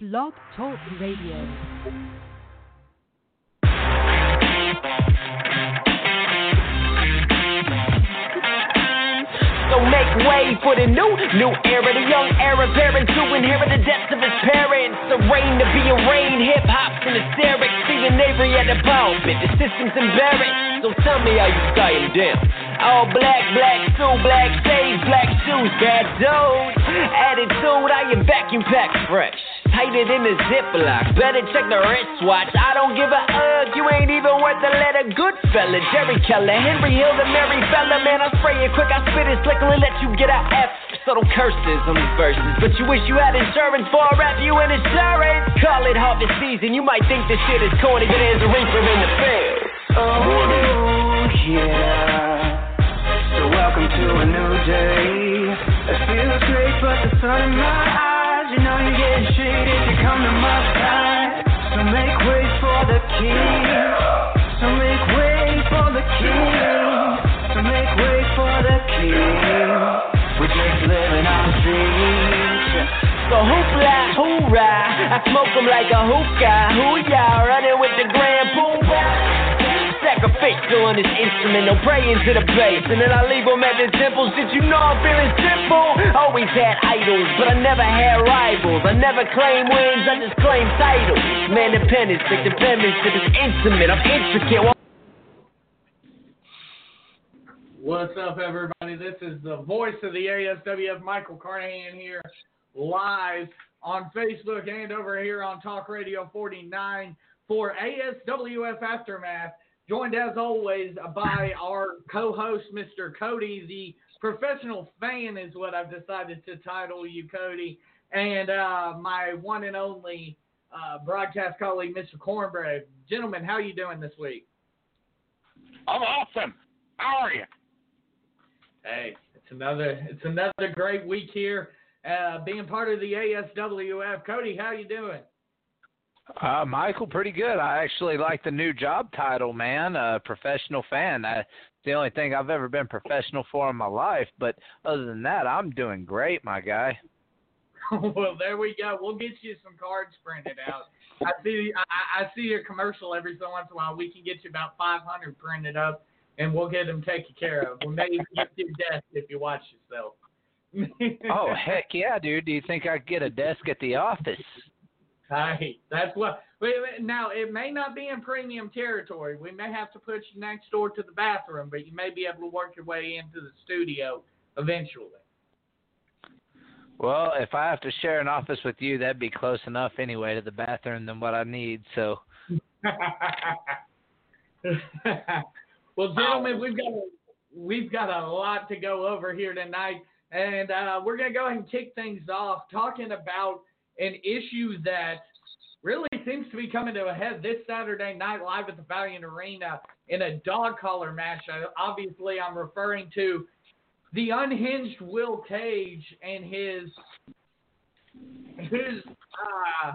Blog Talk Radio. So make way for the new, new era. The young era parents who inherit the depths of his parents. The reign to be a reign, hip hop's in hysterics. See your neighbor at the pulpit, the system's embarrassed. So tell me how you him down. All black, black suit, black stage, black shoes, bad dude. Attitude, I am vacuum pack fresh. Tighter than a ziplock. Better check the wristwatch. I don't give a ugh. You ain't even worth the letter. Good fella. Jerry Keller, Henry Hill, the Mary fella. Man, I spray it quick. I spit it slickly. Let you get a F. Subtle curses on these verses. But you wish you had insurance for a rap. You in insurance. Call it harvest season. You might think this shit is corny, but there's a reaper in the field. Oh, yeah. Welcome to a new day. It feels great, but the sun in my eyes. You know you're getting shade if you come to my side. So make way for the king. So make way for the king. So make way for the king. We're just living our dreams. So hoopla, hoorah. I smoke 'em like a hookah. Hoo-yah, running with the grand poobah. Sacrificial on this instrument, no praying to the bass. And then I leave them at the temples. Did you know I'm feeling simple? Always had idols, but I never had rivals. I never claim wins, I just claim titles. Man, independence, stick the penmanship is intimate. I'm intricate. What's up, everybody? This is the voice of the ASWF, Michael Carnahan here, live on Facebook and over here on Talk Radio 49 for ASWF Aftermath. Joined as always by our co-host, Mr. Cody, the professional fan is what I've decided to title you, Cody, and uh, my one and only uh, broadcast colleague, Mr. Cornbread. Gentlemen, how are you doing this week? I'm awesome. How are you? Hey, it's another it's another great week here, uh, being part of the ASWF. Cody, how you doing? Uh, Michael, pretty good. I actually like the new job title, man. Uh, professional fan. I, it's the only thing I've ever been professional for in my life. But other than that, I'm doing great, my guy. well, there we go. We'll get you some cards printed out. I see I, I see your commercial every so once in a while. We can get you about 500 printed up, and we'll get them taken care of. We may even get you a desk if you watch yourself. oh heck yeah, dude! Do you think I could get a desk at the office? Hey, that's what. Now it may not be in premium territory. We may have to put you next door to the bathroom, but you may be able to work your way into the studio eventually. Well, if I have to share an office with you, that'd be close enough anyway to the bathroom than what I need. So. well, gentlemen, we've got we've got a lot to go over here tonight, and uh, we're gonna go ahead and kick things off talking about an issue that really seems to be coming to a head this Saturday night live at the Valiant Arena in a dog collar match. Obviously, I'm referring to the unhinged Will Cage and his his uh,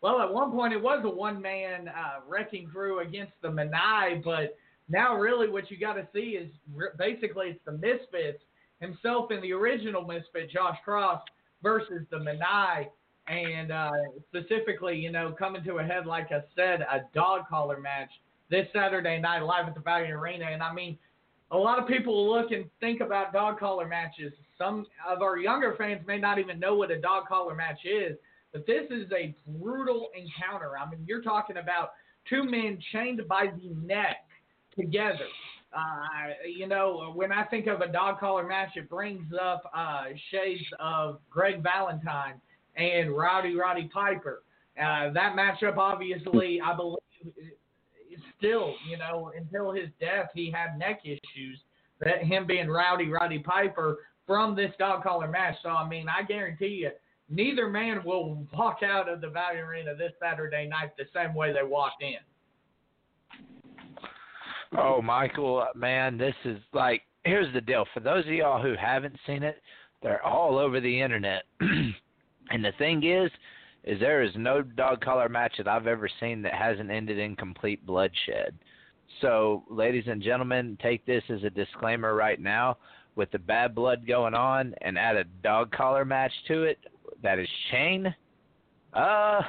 well, at one point it was a one man uh, wrecking crew against the Maniae, but now really what you got to see is re- basically it's the Misfits himself and the original Misfit Josh Cross versus the Maniae and uh, specifically, you know, coming to a head, like I said, a dog collar match this Saturday night live at the Valiant Arena. And I mean, a lot of people look and think about dog collar matches. Some of our younger fans may not even know what a dog collar match is, but this is a brutal encounter. I mean, you're talking about two men chained by the neck together. Uh, you know, when I think of a dog collar match, it brings up uh, shades of Greg Valentine and Rowdy Roddy Piper. Uh, that matchup, obviously, I believe, still, you know, until his death, he had neck issues. That him being Rowdy Roddy Piper, from this dog collar match. So I mean, I guarantee you, neither man will walk out of the Valiant Arena this Saturday night the same way they walked in. Oh, Michael, man, this is like here's the deal. For those of y'all who haven't seen it, they're all over the internet. and the thing is, is there is no dog collar match that I've ever seen that hasn't ended in complete bloodshed. So, ladies and gentlemen, take this as a disclaimer right now. With the bad blood going on, and add a dog collar match to it, that is chain. Uh,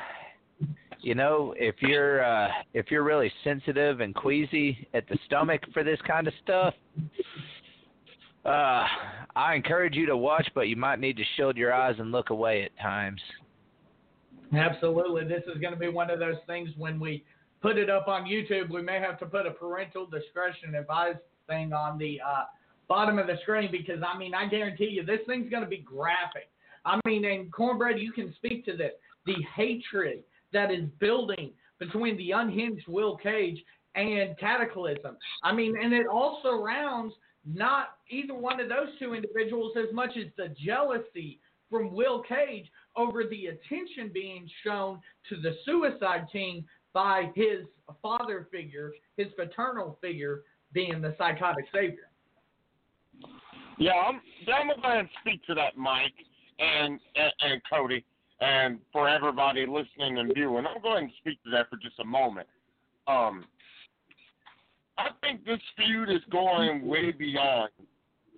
you know, if you're uh, if you're really sensitive and queasy at the stomach for this kind of stuff, uh, I encourage you to watch, but you might need to shield your eyes and look away at times. Absolutely, this is going to be one of those things when we put it up on YouTube, we may have to put a parental discretion advised thing on the uh, bottom of the screen because I mean I guarantee you this thing's going to be graphic. I mean, and cornbread, you can speak to this. The hatred that is building between the unhinged Will Cage and Cataclysm. I mean, and it all surrounds not either one of those two individuals as much as the jealousy from Will Cage over the attention being shown to the Suicide King by his father figure, his paternal figure being the psychotic savior. Yeah, I'm, I'm going to go ahead and speak to that, Mike and, and, and Cody, and for everybody listening and viewing. I'm going to speak to that for just a moment. Um, I think this feud is going way beyond.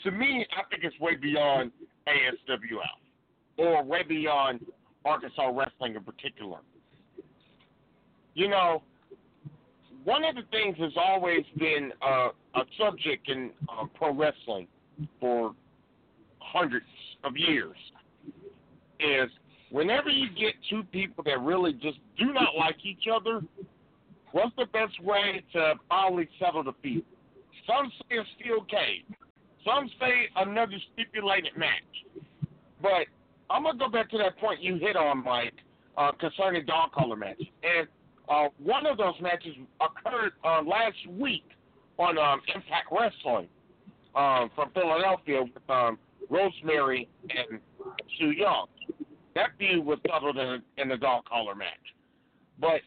To me, I think it's way beyond ASWF or way beyond Arkansas wrestling in particular. You know, one of the things has always been uh, a subject in uh, pro wrestling for hundreds of years is whenever you get two people that really just do not like each other, what's the best way to finally settle the feud? Some say a steel cage. Some say another stipulated match. But I'm gonna go back to that point you hit on, Mike, uh, concerning dog collar match. And uh, one of those matches occurred uh, last week on um, Impact Wrestling um, from Philadelphia with um, Rosemary and Su Yung. That feud was settled in, in the dog collar match. But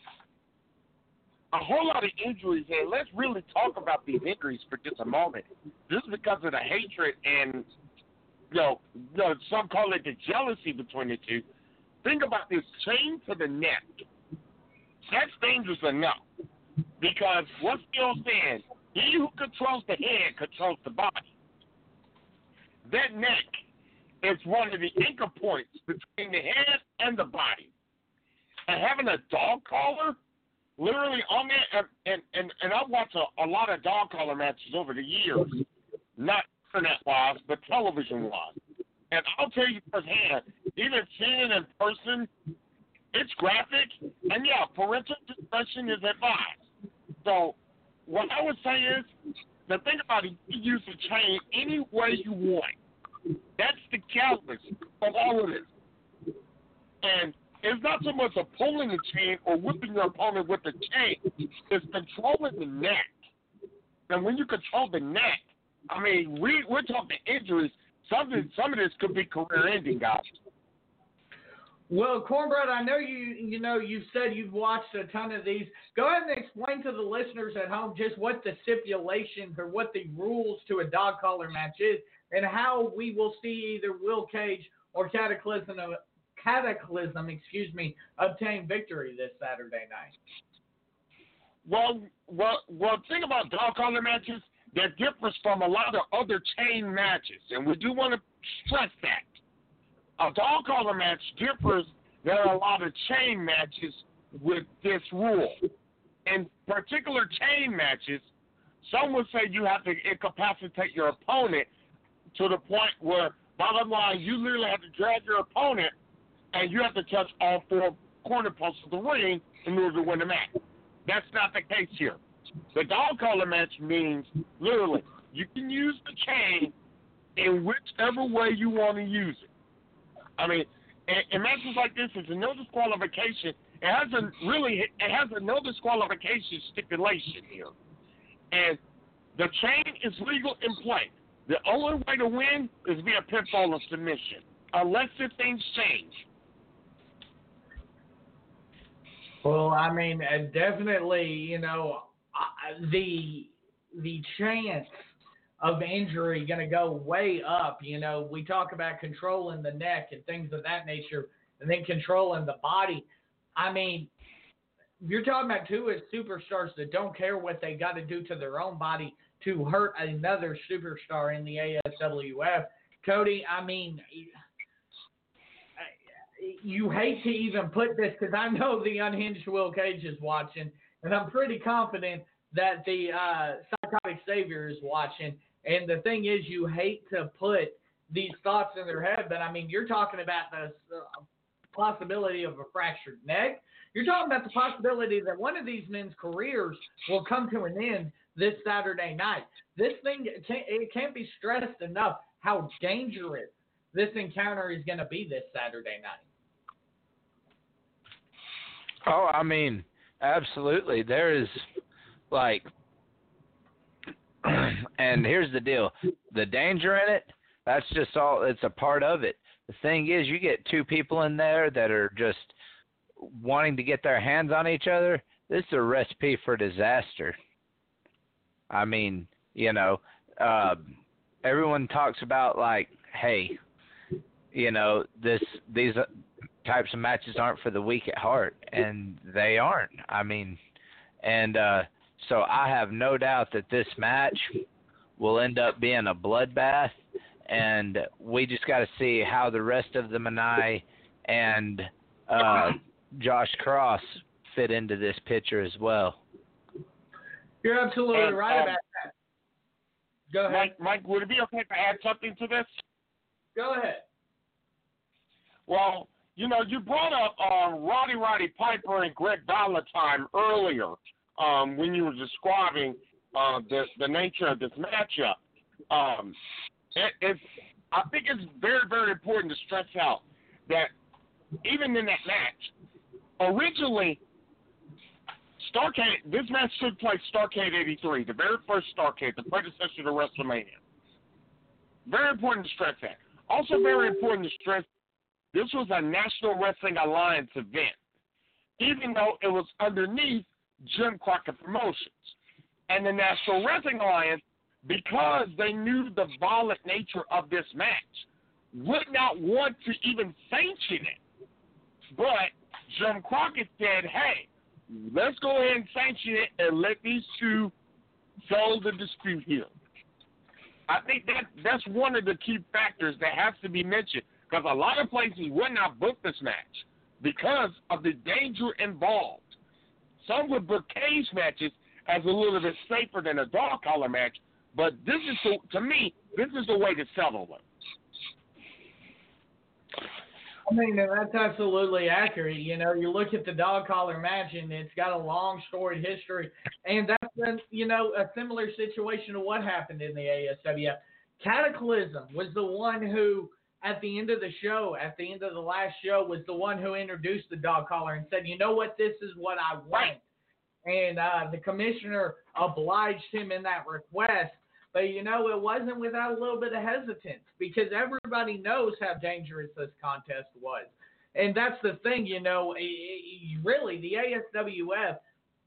a whole lot of injuries, and let's really talk about these injuries for just a moment. Just because of the hatred and, you know, you know, some call it the jealousy between the two. Think about this chain to the neck. That's dangerous enough. Because what's the old saying? He who controls the head controls the body. That neck is one of the anchor points between the head and the body. And having a dog collar literally on that, and and and I've watched a, a lot of dog collar matches over the years, not internet wise, but television wise. And I'll tell you firsthand, even seeing it in person, it's graphic, and yeah, parental discretion is advised. So, what I would say is, the thing about it, you use the chain any way you want. That's the catalyst of all of this. And it's not so much a pulling the chain or whipping your opponent with the chain. It's controlling the neck. And when you control the neck, I mean, we we're talking injuries. Something some of this could be career ending, guys. Well, Cornbread, I know you you know you've said you've watched a ton of these. Go ahead and explain to the listeners at home just what the stipulations or what the rules to a dog collar match is, and how we will see either Will Cage or Cataclysm Cataclysm, excuse me, obtain victory this Saturday night? Well, well, well. Think about dog collar matches. That differs from a lot of other chain matches, and we do want to stress that. A dog collar match differs than a lot of chain matches with this rule. In particular chain matches, some would say you have to incapacitate your opponent to the point where, bottom line, you literally have to drag your opponent and you have to touch all four corner posts of the ring in order to win the match. That's not the case here. The dog collar match means literally you can use the chain in whichever way you want to use it. I mean, in, matches like this, it's a no disqualification. It has a really, it has a no disqualification stipulation here, and the chain is legal in play. The only way to win is via pinfall or submission, unless if things change. Well, I mean, uh, definitely, you know, the the chance of injury going to go way up. You know, we talk about controlling the neck and things of that nature, and then controlling the body. I mean, you're talking about two superstars that don't care what they got to do to their own body to hurt another superstar in the ASWF. Cody, I mean, you hate to even put this because I know the unhinged Will Cage is watching, and I'm pretty confident that the uh, psychotic savior is watching. And the thing is, you hate to put these thoughts in their head, but I mean, you're talking about the uh, possibility of a fractured neck. You're talking about the possibility that one of these men's careers will come to an end this Saturday night. This thing can't, it can't be stressed enough how dangerous this encounter is going to be this Saturday night. Oh, I mean, absolutely. There is like and here's the deal. The danger in it, that's just all it's a part of it. The thing is you get two people in there that are just wanting to get their hands on each other. This is a recipe for disaster. I mean, you know, uh, everyone talks about like, hey, you know, this these types of matches aren't for the weak at heart, and they aren't. I mean, and uh, so I have no doubt that this match will end up being a bloodbath, and we just got to see how the rest of the Maniae and uh, Josh Cross fit into this picture as well. You're absolutely and, right um, about that. Go ahead. Mike, Mike, would it be okay to add something to this? Go ahead. Well, you know, you brought up uh, Rowdy Roddy Piper and Greg Valentine earlier um, when you were describing uh, the the nature of this matchup. Um, it, it's I think it's very very important to stress out that even in that match, originally Starcade this match took place Starcade '83, the very first Starcade, the predecessor to WrestleMania. Very important to stress that. Also very important to stress this was a National Wrestling Alliance event, even though it was underneath Jim Crockett Promotions. And the National Wrestling Alliance, because they knew the violent nature of this match, would not want to even sanction it. But Jim Crockett said, hey, let's go ahead and sanction it and let these two settle the dispute here. I think that that's one of the key factors that has to be mentioned because a lot of places would not book this match because of the danger involved. Some would book cage matches as a little bit safer than a dog collar match, but this is the, to me, this is the way to settle them. I mean, that's absolutely accurate. You know, you look at the dog collar match, and it's got a long storied history, and that's been, you know a similar situation to what happened in the ASWF. Cataclysm was the one who at the end of the show, at the end of the last show, was the one who introduced the dog collar and said, "You know what? This is what I want." And uh, the commissioner obliged him in that request. But you know, it wasn't without a little bit of hesitance because everybody knows how dangerous this contest was. And that's the thing, you know, really, the ASWF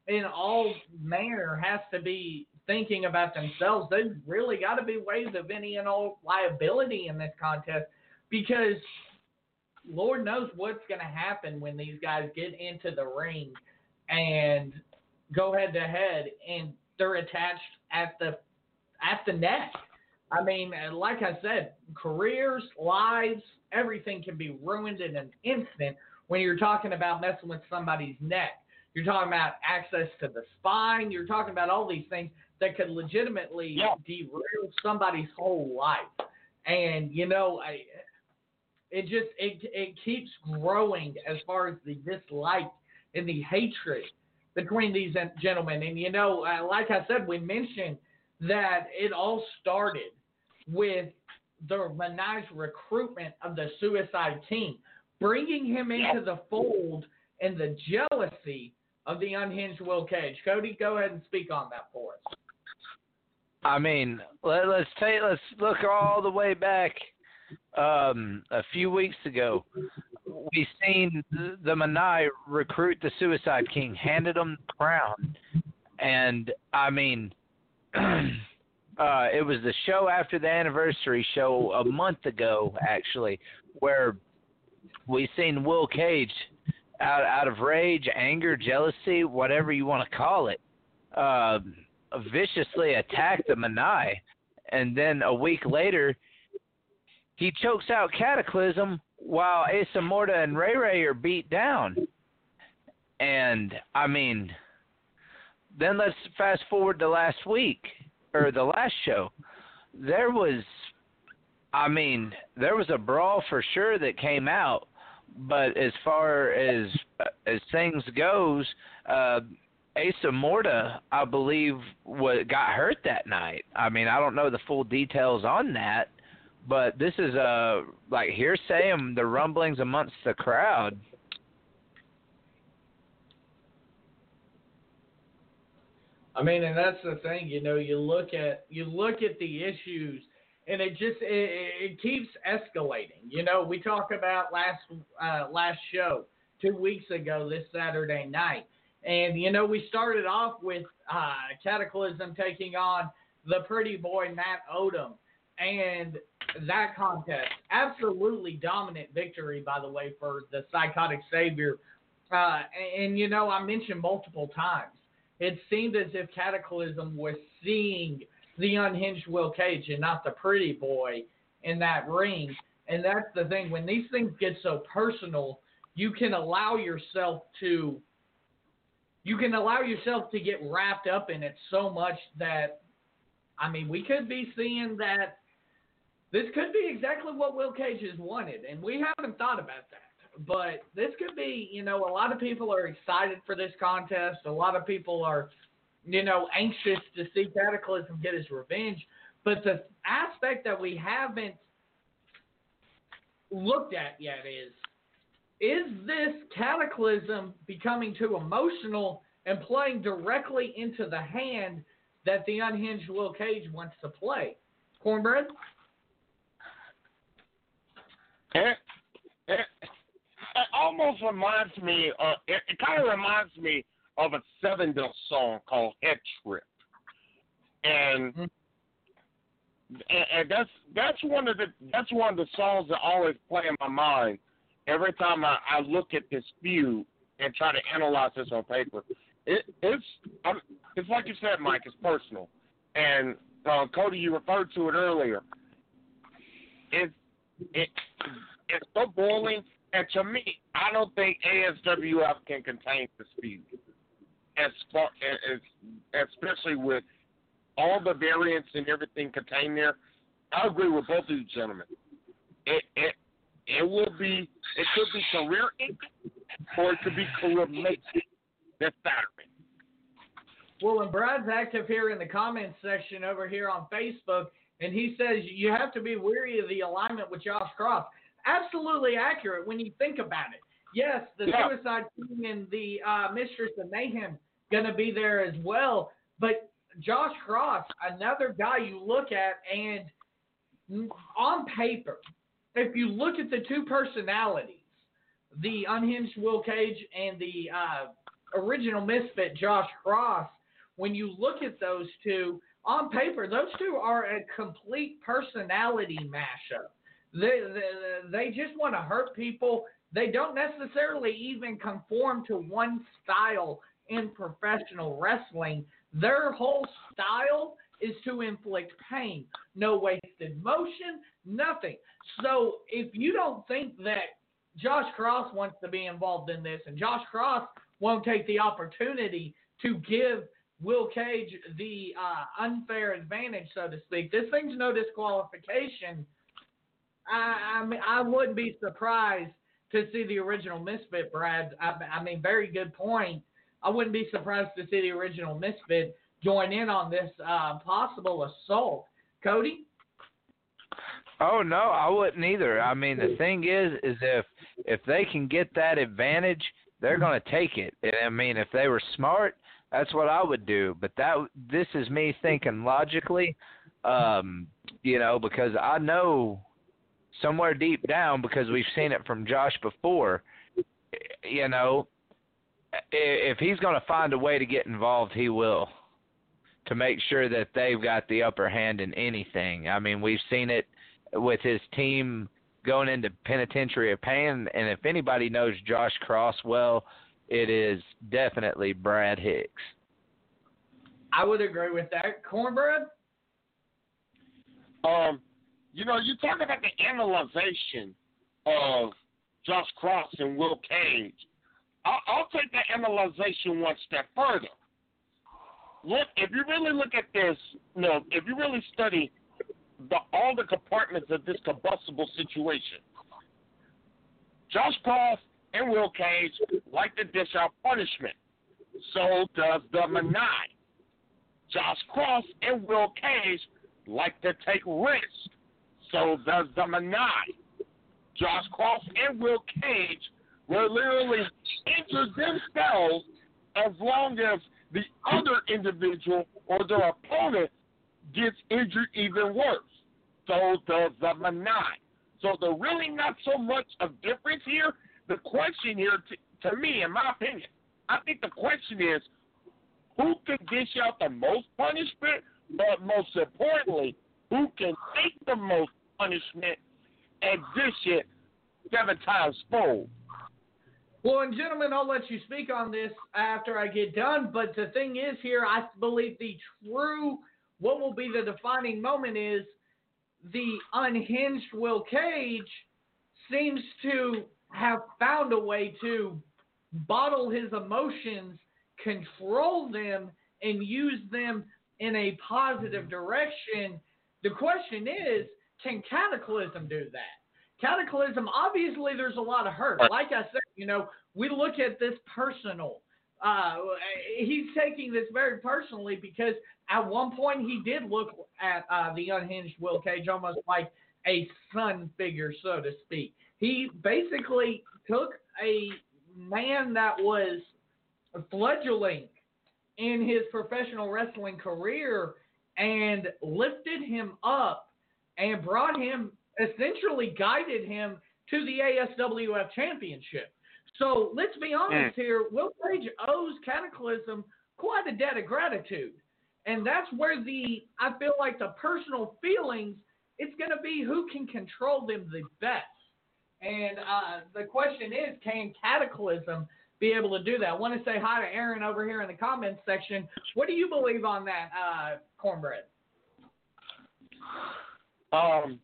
in all manner has to be thinking about themselves. They've really got to be waived of any and all liability in this contest because Lord knows what's going to happen when these guys get into the ring and go head to head and they're attached at the at the neck. I mean, like I said, careers, lives, everything can be ruined in an instant when you're talking about messing with somebody's neck. You're talking about access to the spine. You're talking about all these things that could legitimately yeah. derail somebody's whole life. And you know, I, it just it it keeps growing as far as the dislike and the hatred between these gentlemen. And you know, uh, like I said, we mentioned that it all started with the Maniae recruitment of the Suicide King, bringing him into the fold and the jealousy of the unhinged Will Cage. Cody, go ahead and speak on that for us. I mean, let, let's take let's look all the way back um, a few weeks ago. We seen the, Maniae recruit the Suicide King, handed him the crown, and I mean, uh, it was the show after the anniversary show a month ago, actually, where we seen Will Cage out out of rage, anger, jealousy, whatever you want to call it, uh, viciously attack the Maniae, and then a week later, he chokes out Cataclysm while Asa Morta and Ray Ray are beat down. And I mean, then let's fast forward to last week or the last show. There was, I mean, there was a brawl for sure that came out, but as far as as things goes, uh, Asa Morta, I believe, what got hurt that night. I mean, I don't know the full details on that, but this is uh like hearsay and the rumblings amongst the crowd. I mean, and that's the thing, you know, you look at you look at the issues and it just it, it keeps escalating. You know, we talked about last uh, last show two weeks ago this Saturday night, and you know we started off with uh, Cataclysm taking on the pretty boy Matt Odom, and that contest absolutely dominant victory by the way for the Psychotic Savior. Uh, and, and you know I mentioned multiple times it seemed as if Cataclysm was seeing the unhinged Will Cage and not the pretty boy in that ring. And that's the thing. When these things get so personal, you can allow yourself to you can allow yourself to get wrapped up in it so much that I mean, we could be seeing that this could be exactly what Will Cage has wanted, and we haven't thought about that. But this could be, you know, a lot of people are excited for this contest. A lot of people are, you know, anxious to see Cataclysm get his revenge. But the aspect that we haven't looked at yet is is this Cataclysm becoming too emotional and playing directly into the hand that the unhinged Will Cage wants to play? Cornbread? It, it, it almost reminds me, uh, it, it kind of reminds me of a Sevendale song called Head Trip. And Mm-hmm. and, and that's that's one of the that's one of the songs that always play in my mind every time I, I look at this feud and try to analyze this on paper. It, it's I'm, it's like you said, Mike. It's personal, and uh, Cody, you referred to it earlier. It it it's so boiling, and to me, I don't think ASWF can contain this feud, as far as especially with all the variants and everything contained there. I agree with both of you gentlemen. It it it will be it could be career ending or it could be career making this Saturday. Well, and Brad's active here in the comments section over here on Facebook, and he says you have to be weary of the alignment with Josh Cross. Absolutely accurate when you think about it. Yes, the Yeah. Suicide King and the uh, Mistress of Mayhem going to be there as well, but Josh Cross, another guy you look at, and on paper, if you look at the two personalities, the unhinged Will Cage and the uh, original Misfit Josh Cross, when you look at those two on paper, those two are a complete personality mashup. They they, they just want to hurt people. They don't necessarily even conform to one style in professional wrestling. Their whole style is to inflict pain. No wasted motion, nothing. So if you don't think that Josh Cross wants to be involved in this, and Josh Cross won't take the opportunity to give Will Cage the uh, unfair advantage, so to speak. This thing's no disqualification. I, I mean, I wouldn't be surprised to see the original Misfit, Brad. I, I mean, very good point. I wouldn't be surprised to see the original Misfit join in on this uh, possible assault. Cody? Oh no, I wouldn't either. I mean, the thing is, is if if they can get that advantage, they're going to take it. I mean, if they were smart, That's what I would do. But that this is me thinking logically, um, you know, because I know somewhere deep down because we've seen it from Josh before. You know, if he's going to find a way to get involved, he will to make sure that they've got the upper hand in anything. I mean, we've seen it with his team going into penitentiary of pain, and if anybody knows Josh Cross well, it is definitely Brad Hicks. I would agree with that. Cornbread? Um, you know, you talk about the analyzation of Josh Cross and Will Cage. I'll, I'll take the analyzation one step further. Look, if you really look at this, you know, if you really study the, all the compartments of this combustible situation, Josh Cross and Will Cage like to dish out punishment. So does the Maniae. Josh Cross and Will Cage like to take risks. So does the Maniae. Josh Cross and Will Cage will literally injure themselves as long as the other individual or their opponent gets injured even worse. So does the Maniae. So there's really not so much of difference here. The question here, to, to me, in my opinion, I think the question is who can dish out the most punishment, but most importantly, who can take the most punishment and dish it seven times fold. Well, and gentlemen, I'll let you speak on this after I get done. But the thing is, here, I believe the true, what will be the defining moment is the unhinged Will Cage seems to have found a way to bottle his emotions, control them, and use them in a positive direction. The question is, can Cataclysm do that? Cataclysm, obviously, there's a lot of hurt. Like I said, you know, we look at this personal. Uh, he's taking this very personally because at one point he did look at uh, the unhinged Will Cage almost like a son figure, so to speak. He basically took a man that was fledgling in his professional wrestling career and lifted him up and brought him essentially guided him to the ASWF championship. So let's be honest mm. here. Will Cage owes Cataclysm quite a debt of gratitude. And that's where the, I feel like the personal feelings, it's going to be who can control them the best. And uh, the question is, can Cataclysm be able to do that? I want to say hi to Aaron over here in the comments section. What do you believe on that, uh, Cornbread? Um,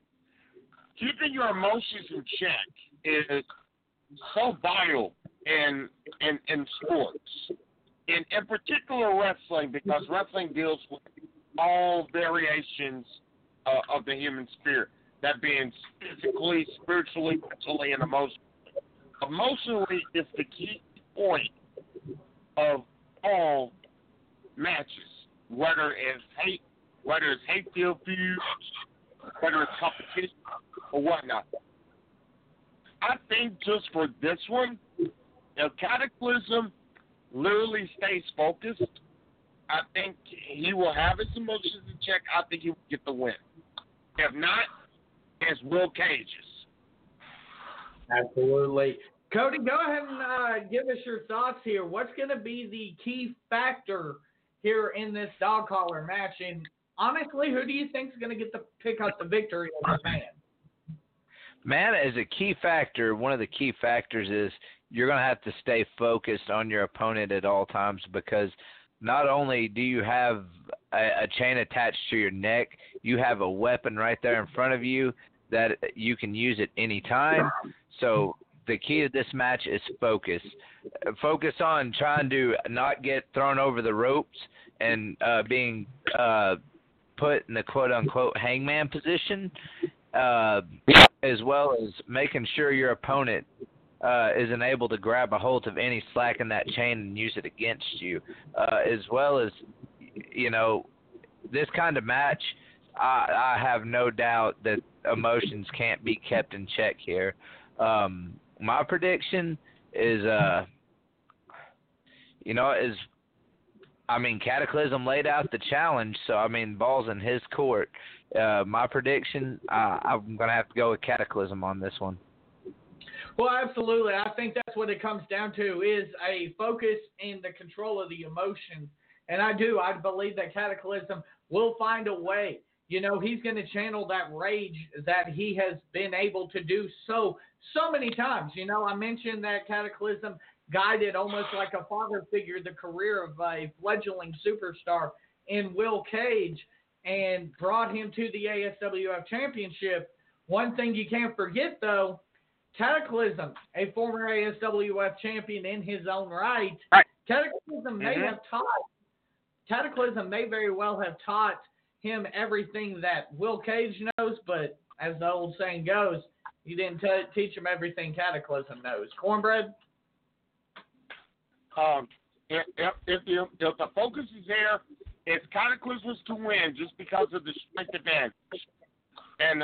keeping your emotions in check is so vital in in in sports, in in particular wrestling, because wrestling deals with all variations uh, of the human spirit. That being physically, spiritually, mentally, and emotionally. Emotionally is the key point of all matches, whether it's hate, whether it's hate filled feuds, whether it's competition or whatnot. I think just for this one, if Cataclysm literally stays focused, I think he will have his emotions in check. I think he will get the win. If not, it's Will Cage's. Absolutely. Cody, go ahead and uh, give us your thoughts here. What's going to be the key factor here in this dog collar match? And honestly, who do you think is going to get the pick up the victory over man? Man, as a key factor, one of the key factors is you're going to have to stay focused on your opponent at all times because not only do you have a, a chain attached to your neck, you have a weapon right there in front of you that you can use at any time. So the key to this match is focus. Focus on trying to not get thrown over the ropes and uh, being uh, put in the quote unquote hangman position, uh, as well as making sure your opponent uh, isn't able to grab a hold of any slack in that chain and use it against you, uh, as well as you know this kind of match. I, I have no doubt that emotions can't be kept in check here. Um, my prediction is, uh, you know, is I mean, Cataclysm laid out the challenge, so I mean, ball's in his court. Uh, my prediction, uh, I'm gonna have to go with Cataclysm on this one. Well, absolutely. I think that's what it comes down to is a focus in the control of the emotions. And I do. I believe that Cataclysm will find a way. You know, he's going to channel that rage that he has been able to do so so many times. You know, I mentioned that Cataclysm guided almost like a father figure the career of a fledgling superstar in Will Cage and brought him to the ASWF championship. One thing you can't forget though, Cataclysm, a former ASWF champion in his own right, right. Cataclysm may mm-hmm. have taught Cataclysm may very well have taught him everything that Will Cage knows, but as the old saying goes, you didn't t- teach him everything Cataclysm knows. Cornbread? Um, if, if, the, if the focus is there, it's Cataclysm to win just because of the strength advantage. And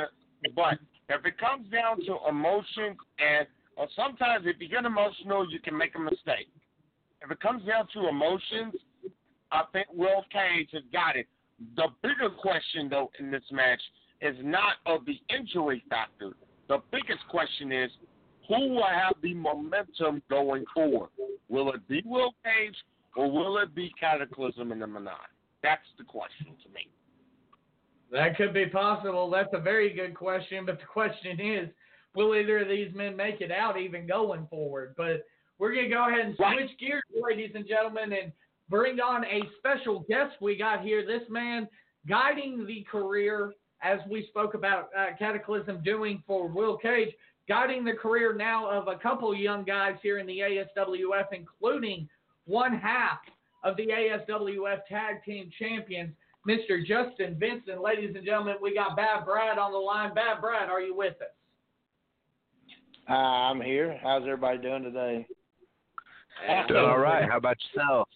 but if it comes down to emotions and or sometimes if you get emotional, you can make a mistake. If it comes down to emotions, I think Will Cage has got it. The bigger question, though, in this match is not of the injury factor. The biggest question is who will have the momentum going forward? Will it be Will Cage or will it be Cataclysm in the Maniae? That's the question to me. That could be possible. That's a very good question. But the question is, will either of these men make it out even going forward? But we're going to go ahead and switch right. gears, ladies and gentlemen, and bring on a special guest we got here. This man guiding the career, as we spoke about uh, Cataclysm doing for Will Cage, guiding the career now of a couple young guys here in the ASWF, including one half of the ASWF Tag Team Champions, Mr. Justin Vincent. Ladies and gentlemen, we got Bad Brad on the line. Bad Brad, are you with us? Uh, I'm here. How's everybody doing today? Doing all right. How about yourself?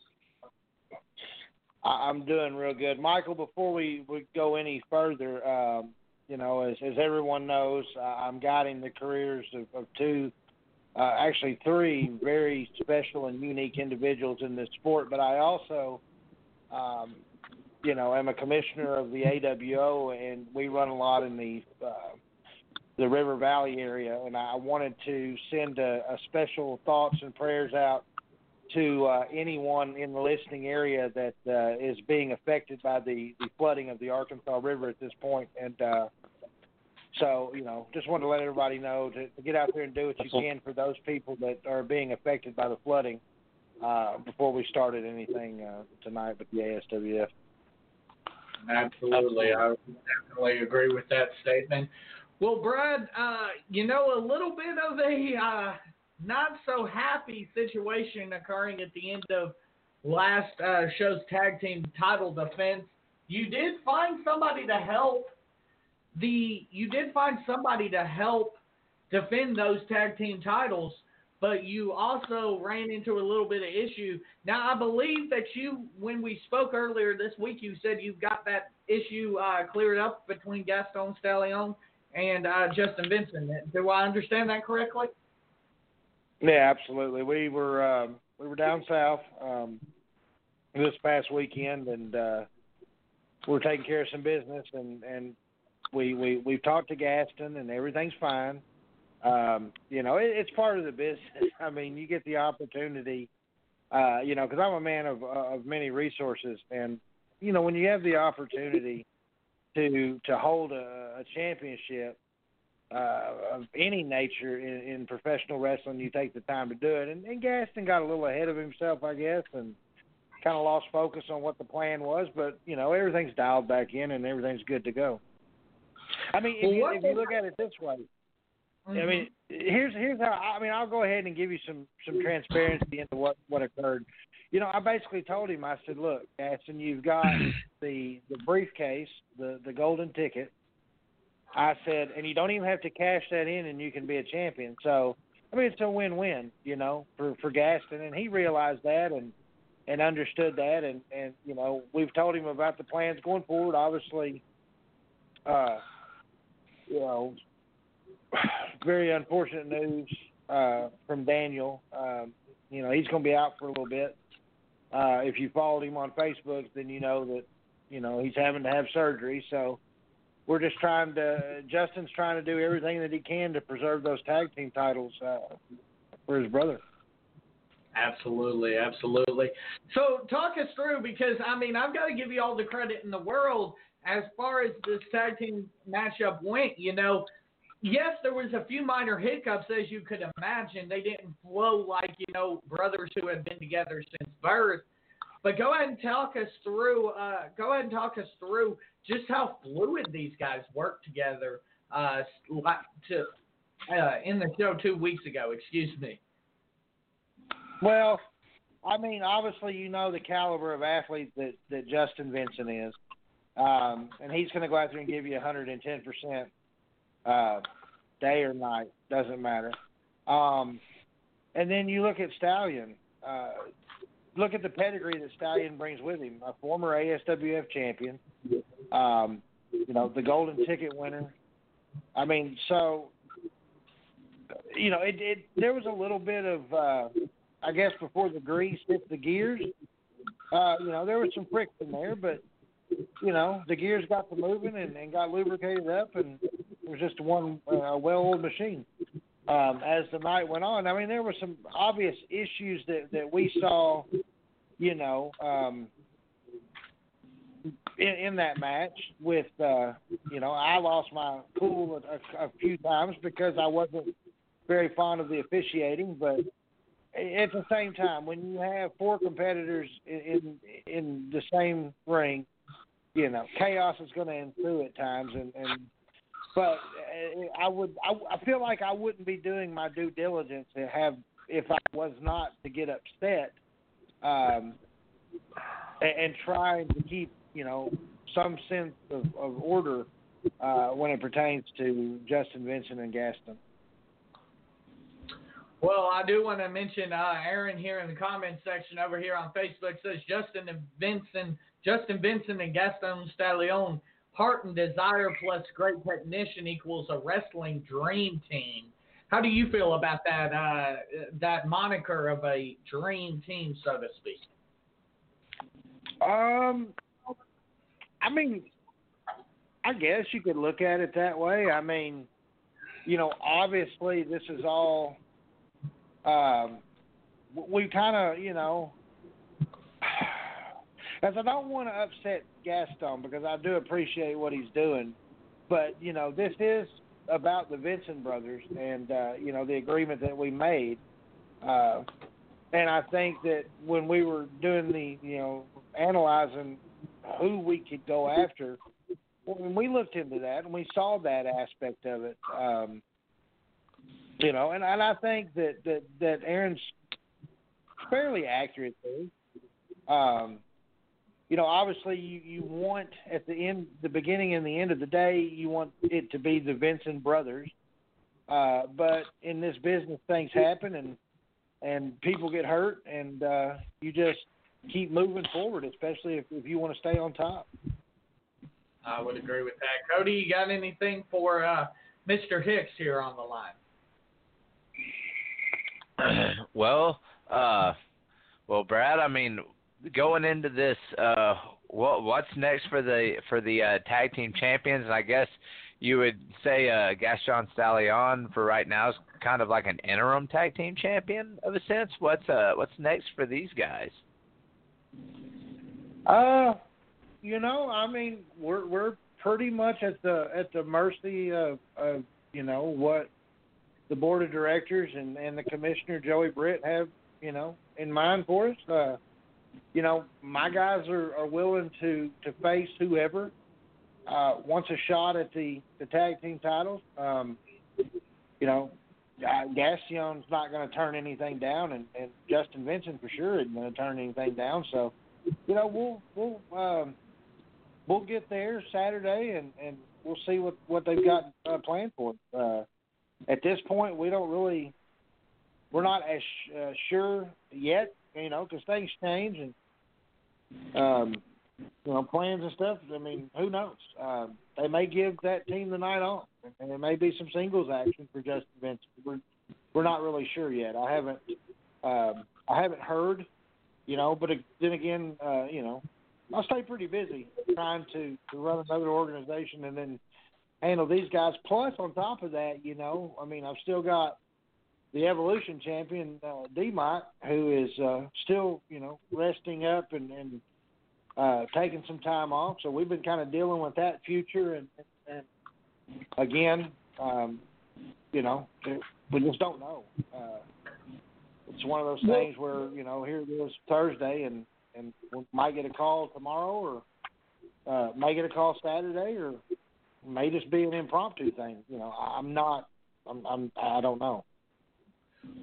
I'm doing real good, Michael. Before we, we go any further, um, you know, as as everyone knows, I'm guiding the careers of, of two, uh, actually three very special and unique individuals in this sport. But I also, um, you know, am a commissioner of the AWO, and we run a lot in the uh, the River Valley area. And I wanted to send a, a special thoughts and prayers out to uh, anyone in the listening area that uh, is being affected by the, the flooding of the Arkansas River at this point. And uh, so, you know, just wanted to let everybody know to, to get out there and do what you can for those people that are being affected by the flooding uh, before we started anything uh, tonight with the ASWF. Absolutely. I definitely agree with that statement. Well, Brad, uh, you know, a little bit of a uh, not so happy situation occurring at the end of last uh, show's tag team title defense. You did find somebody to help the. You did find somebody to help defend those tag team titles, but you also ran into a little bit of issue. Now, I believe that you, when we spoke earlier this week, you said you've got that issue uh, cleared up between Gaston Stallion and uh, Justin Vincent. Do I understand that correctly? Yeah, absolutely. We were um, we were down south um, this past weekend, and uh, we are taking care of some business, and and we we we've talked to Gaston, and everything's fine. Um, you know, it, it's part of the business. I mean, you get the opportunity. Uh, you know, because I'm a man of of many resources, and you know, when you have the opportunity to to hold a, a championship, uh, of any nature in, in professional wrestling, you take the time to do it. And, and Gaston got a little ahead of himself, I guess, and kind of lost focus on what the plan was. But you know, everything's dialed back in, and everything's good to go. I mean, if, you, if you look at it this way, mm-hmm. I mean, here's here's how. I mean, I'll go ahead and give you some some transparency into what what occurred. You know, I basically told him, I said, look, Gaston, you've got the the briefcase, the the golden ticket I said, and you don't even have to cash that in, and you can be a champion. So, I mean, it's a win-win, you know, for for Gaston, and he realized that and and understood that, and and you know, we've told him about the plans going forward. Obviously, uh, you know, very unfortunate news uh, from Daniel. Um, you know, he's going to be out for a little bit, uh, if you followed him on Facebook, then you know that you know he's having to have surgery. So we're just trying to. Justin's trying to do everything that he can to preserve those tag team titles uh, for his brother. Absolutely, absolutely. So talk us through because I mean I've got to give you all the credit in the world as far as this tag team matchup went. You know, yes, there was a few minor hiccups as you could imagine. They didn't flow like you know brothers who had been together since birth. But go ahead and talk us through. Uh, go ahead and talk us through just how fluid these guys work together. Uh, to uh, in the show two weeks ago. Excuse me. Well, I mean, obviously, you know the caliber of athlete that that Justin Vincent is, um, and he's going to go out there and give you 110 percent, uh, day or night, doesn't matter. Um, and then you look at Stallion. Uh, look at the pedigree that Stallion brings with him. A former ASWF champion, um, you know, the golden ticket winner. I mean, so you know, it, it there was a little bit of uh, I guess before the grease hit the gears, uh, you know, there was some friction there, but you know, the gears got to moving and, and got lubricated up, and it was just one uh, well-oiled machine. Um, as the night went on, I mean, there were some obvious issues that that we saw, you know, um, in, in that match. With uh, you know, I lost my cool a, a few times because I wasn't very fond of the officiating, but at the same time, when you have four competitors in in, in the same ring, you know, chaos is going to ensue at times, and and but I would I, I feel like I wouldn't be doing my due diligence to have if I was not to get upset, um, and trying to keep you know some sense of, of order uh, when it pertains to Justin Vincent and Gaston. Well, I do want to mention uh, Aaron here in the comment section over here on Facebook says Justin and Vincent, Justin Vincent and Gaston Stallion, heart and desire plus great technician equals a wrestling dream team. How do you feel about that uh, that moniker of a dream team, so to speak? Um, I mean, I guess you could look at it that way. I mean, you know, obviously this is all um, we kind of, you know, as I don't want to upset Gaston because I do appreciate what he's doing, but you know, this is about the Vincent brothers and uh, you know the agreement that we made. Uh, and I think that when we were doing the, you know, analyzing who we could go after, when we looked into that and we saw that aspect of it, um, you know, and, and I think that, that, that Aaron's fairly accurate there. Um, you know, obviously you, you want at the end, the beginning and the end of the day, you want it to be the Vincent brothers. Uh, but in this business, things happen and and people get hurt, and uh, you just keep moving forward, especially if, if you want to stay on top. I would agree with that. Cody, you got anything for uh, Mr. Hicks here on the line? well, uh, well, Brad. I mean, going into this, uh, what what's next for the for the uh, tag team champions? And I guess you would say uh, Gaston Stallion for right now is kind of like an interim tag team champion of a sense. What's uh what's next for these guys? Uh, you know, I mean, we're we're pretty much at the at the mercy of, of you know what the board of directors and and the commissioner Joey Britt have you know in mind for us. Uh, you know, my guys are, are willing to to face whoever uh, wants a shot at the the tag team titles. Um, you know, uh, Gaston's not going to turn anything down, and, and Justin Vincent for sure isn't going to turn anything down. So, you know, we'll we'll um, we'll get there Saturday, and and we'll see what what they've got uh, planned for. Uh, at this point, we don't really, we're not as uh, sure yet, you know, because things change and, um, you know, plans and stuff. I mean, who knows? Um, they may give that team the night off, and there may be some singles action for Justin Vincent. We're we're not really sure yet. I haven't um, I haven't heard you know, but then again, uh, you know, I stay pretty busy trying to to run another organization and then handle these guys. Plus, on top of that, you know, I mean, I've still got the Evolution champion uh, D Mike, who is uh, still, you know, resting up and and uh, taking some time off. So we've been kind of dealing with that future, and, and again, um, you know, we just don't know. Uh, it's one of those things where you know here it is Thursday, and and we might get a call tomorrow, or uh, may get a call Saturday, or may just be an impromptu thing. You know, I'm not. I'm. I'm I don't know.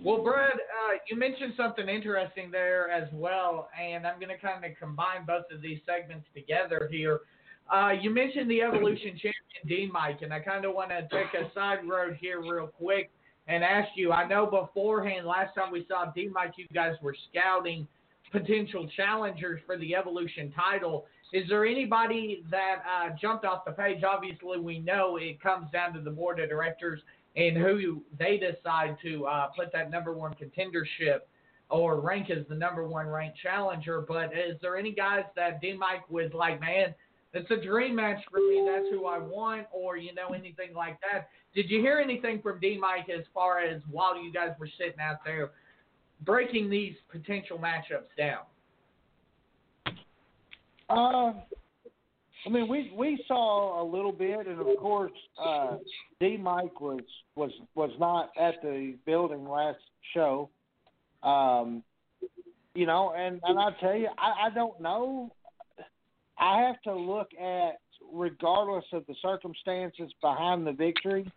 Well, Brad, uh, you mentioned something interesting there as well, and I'm going to kind of combine both of these segments together here. Uh, you mentioned the Evolution champion, Dean Mike, and I kind of want to take a side road here real quick and ask you. I know beforehand, last time we saw D Mike, you guys were scouting potential challengers for the Evolution title. Is there anybody that uh, jumped off the page? Obviously, we know it comes down to the board of directors and who they decide to uh, put that number one contendership or rank as the number one ranked challenger. But is there any guys that D Mike was like, man, it's a dream match for me. That's who I want, or you know anything like that. Did you hear anything from D Mike as far as while you guys were sitting out there breaking these potential matchups down? Uh, I mean, we we saw a little bit, and of course, uh, D. Mike was was was not at the building last show. Um, you know, and and I tell you, I, I don't know. I have to look at, regardless of the circumstances behind the victory,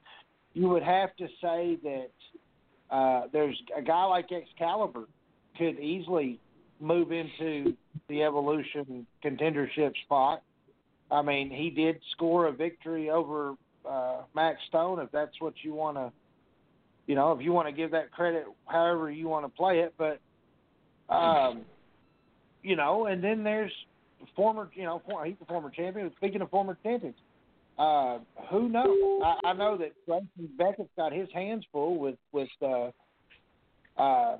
you would have to say that uh, there's a guy like Excalibur could easily move into the evolution contendership spot. I mean, he did score a victory over uh, Max Stone, if that's what you want to, you know, if you want to give that credit, however you want to play it. But, um, you know, and then there's former, you know, he's a former champion. Speaking of former champions, uh, who knows? I, I know that Grayson Beckett's got his hands full with with uh, uh,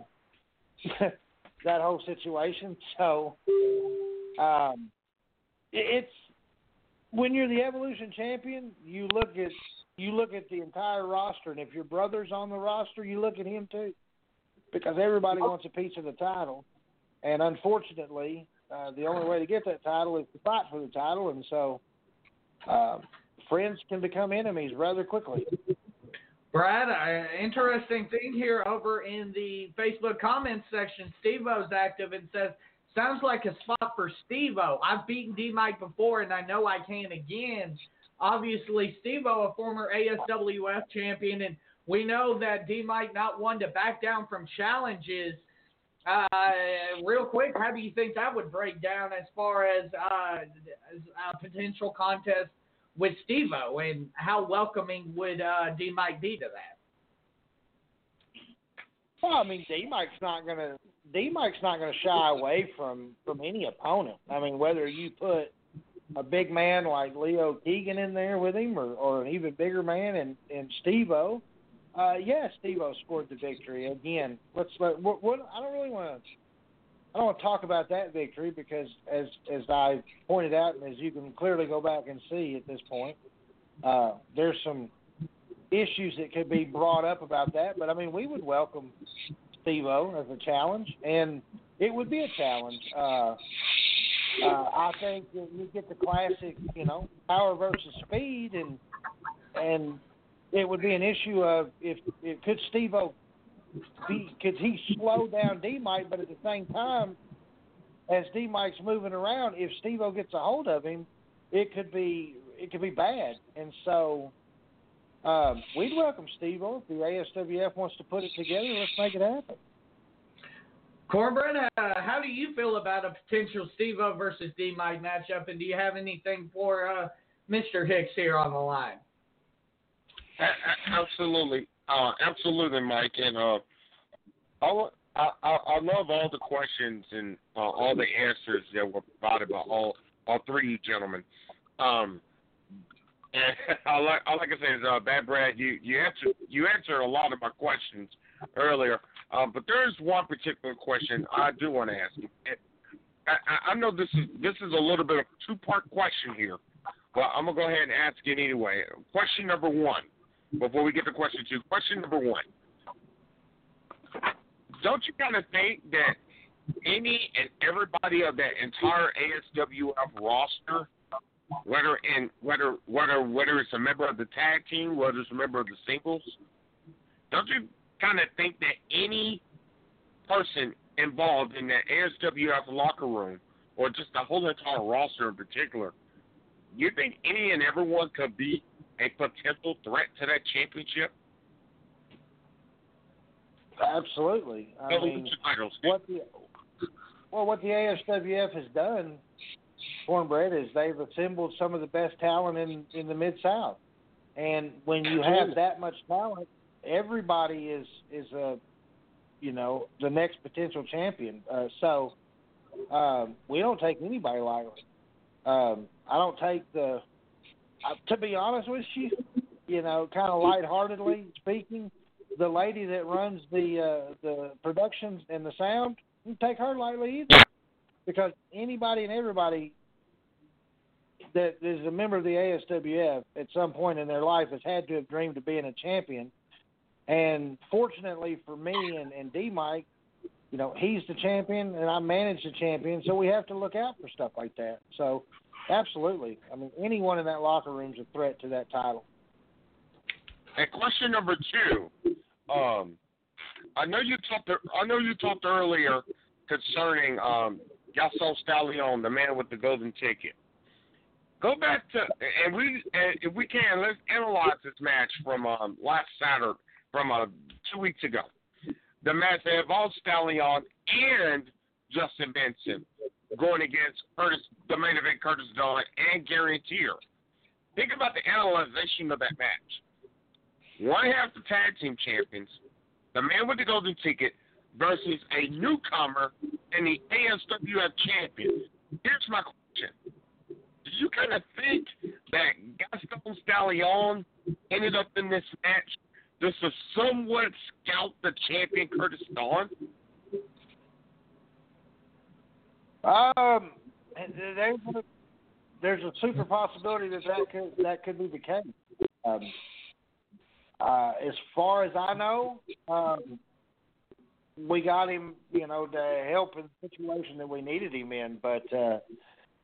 that whole situation. So um, it, it's when you're the Evolution champion, you look at you look at the entire roster, and if your brother's on the roster, you look at him too, because everybody wants a piece of the title, and unfortunately, uh, the only way to get that title is to fight for the title, and so uh, friends can become enemies rather quickly. Brad, uh, interesting thing here over in the Facebook comments section. Steve O's active and says Sounds like a spot for Steve-O. I've beaten D Mike before, and I know I can again. Obviously, Steve-O, a former ASWF champion, and we know that D Mike not one to back down from challenges. Uh, real quick, how do you think that would break down as far as, uh, as a potential contest with Steve-O, and how welcoming would uh, D Mike be to that? Well, I mean, D Mike's not to D Mike's not to shy away from from any opponent. I mean, whether you put a big man like Leo Keegan in there with him, or or an even bigger man and and Steve-O. Uh, yeah, Steve-O scored the victory again. Let's let what, what I don't really want to. I don't want to talk about that victory because, as as I pointed out, and as you can clearly go back and see at this point, uh, there's some issues that could be brought up about that. But I mean, we would welcome Steve-O as a challenge, and it would be a challenge. Uh, uh, I think you get the classic, you know, power versus speed, and and it would be an issue of if, if could Steve-O be could he slow down D Mike, but at the same time, as D Mike's moving around, if Steve-O gets a hold of him, it could be it could be bad, and so um, we'd welcome Steve O If the ASWF wants to put it together, let's make it happen. Cornbread, uh, how do you feel about a potential Steve-O versus D Mike matchup, and do you have anything for uh, Mr. Hicks here on the line? Absolutely, uh, absolutely, Mike, and uh, I, I, I love all the questions and uh, all the answers that were provided by all all three gentlemen. Um, and I, all I can say is, uh, Bad Brad, you you answered you answered a lot of my questions earlier. Um, but there is one particular question I do want to ask you. I, I know this is this is a little bit of a two part question here, but I'm gonna go ahead and ask it anyway. Question number one, before we get to question two. Question number one. Don't you kind of think that any and everybody of that entire ASWF roster, whether in whether whether whether it's a member of the tag team, whether it's a member of the singles, don't you kind of think that any person involved in that ASWF locker room, or just the whole entire roster in particular, you think any and everyone could be a potential threat to that championship? Absolutely. I mean, what the well, what the ASWF has done, Cornbread, is they've assembled some of the best talent in in the mid South, and when you have that much talent, everybody is is a you know the next potential champion. Uh, so um, we don't take anybody lightly. Um, I don't take the. To be honest with you, you know, kind of lightheartedly speaking, the lady that runs the uh, the productions and the sound, take her lightly either, because anybody and everybody that is a member of the ASWF at some point in their life has had to have dreamed of being a champion and fortunately for me and, and D Mike, you know, he's the champion and I manage the champion, so we have to look out for stuff like that. So absolutely. I mean anyone in that locker room is a threat to that title. And question number two. Um I know you talked I know you talked earlier concerning um Gaston Stallion, the man with the golden ticket. Go back to and we and if we can let's analyze this match from um, last Saturday from uh, two weeks ago. The match that involved Stallion and Justin Vincent going against Curtis, the main event Curtis Dawn and Guaranteer. Think about the analyzation of that match. One half the tag team champions, the man with the golden ticket versus a newcomer and the ASWF champion. Here's my question. Do you kind of think that Gaston Stallion ended up in this match just to somewhat scout the champion Curtis Dawn? Um, there's a, there's a super possibility that that could that could be the case. Um, uh, as far as I know, um, we got him, you know, to help in the situation that we needed him in. But uh,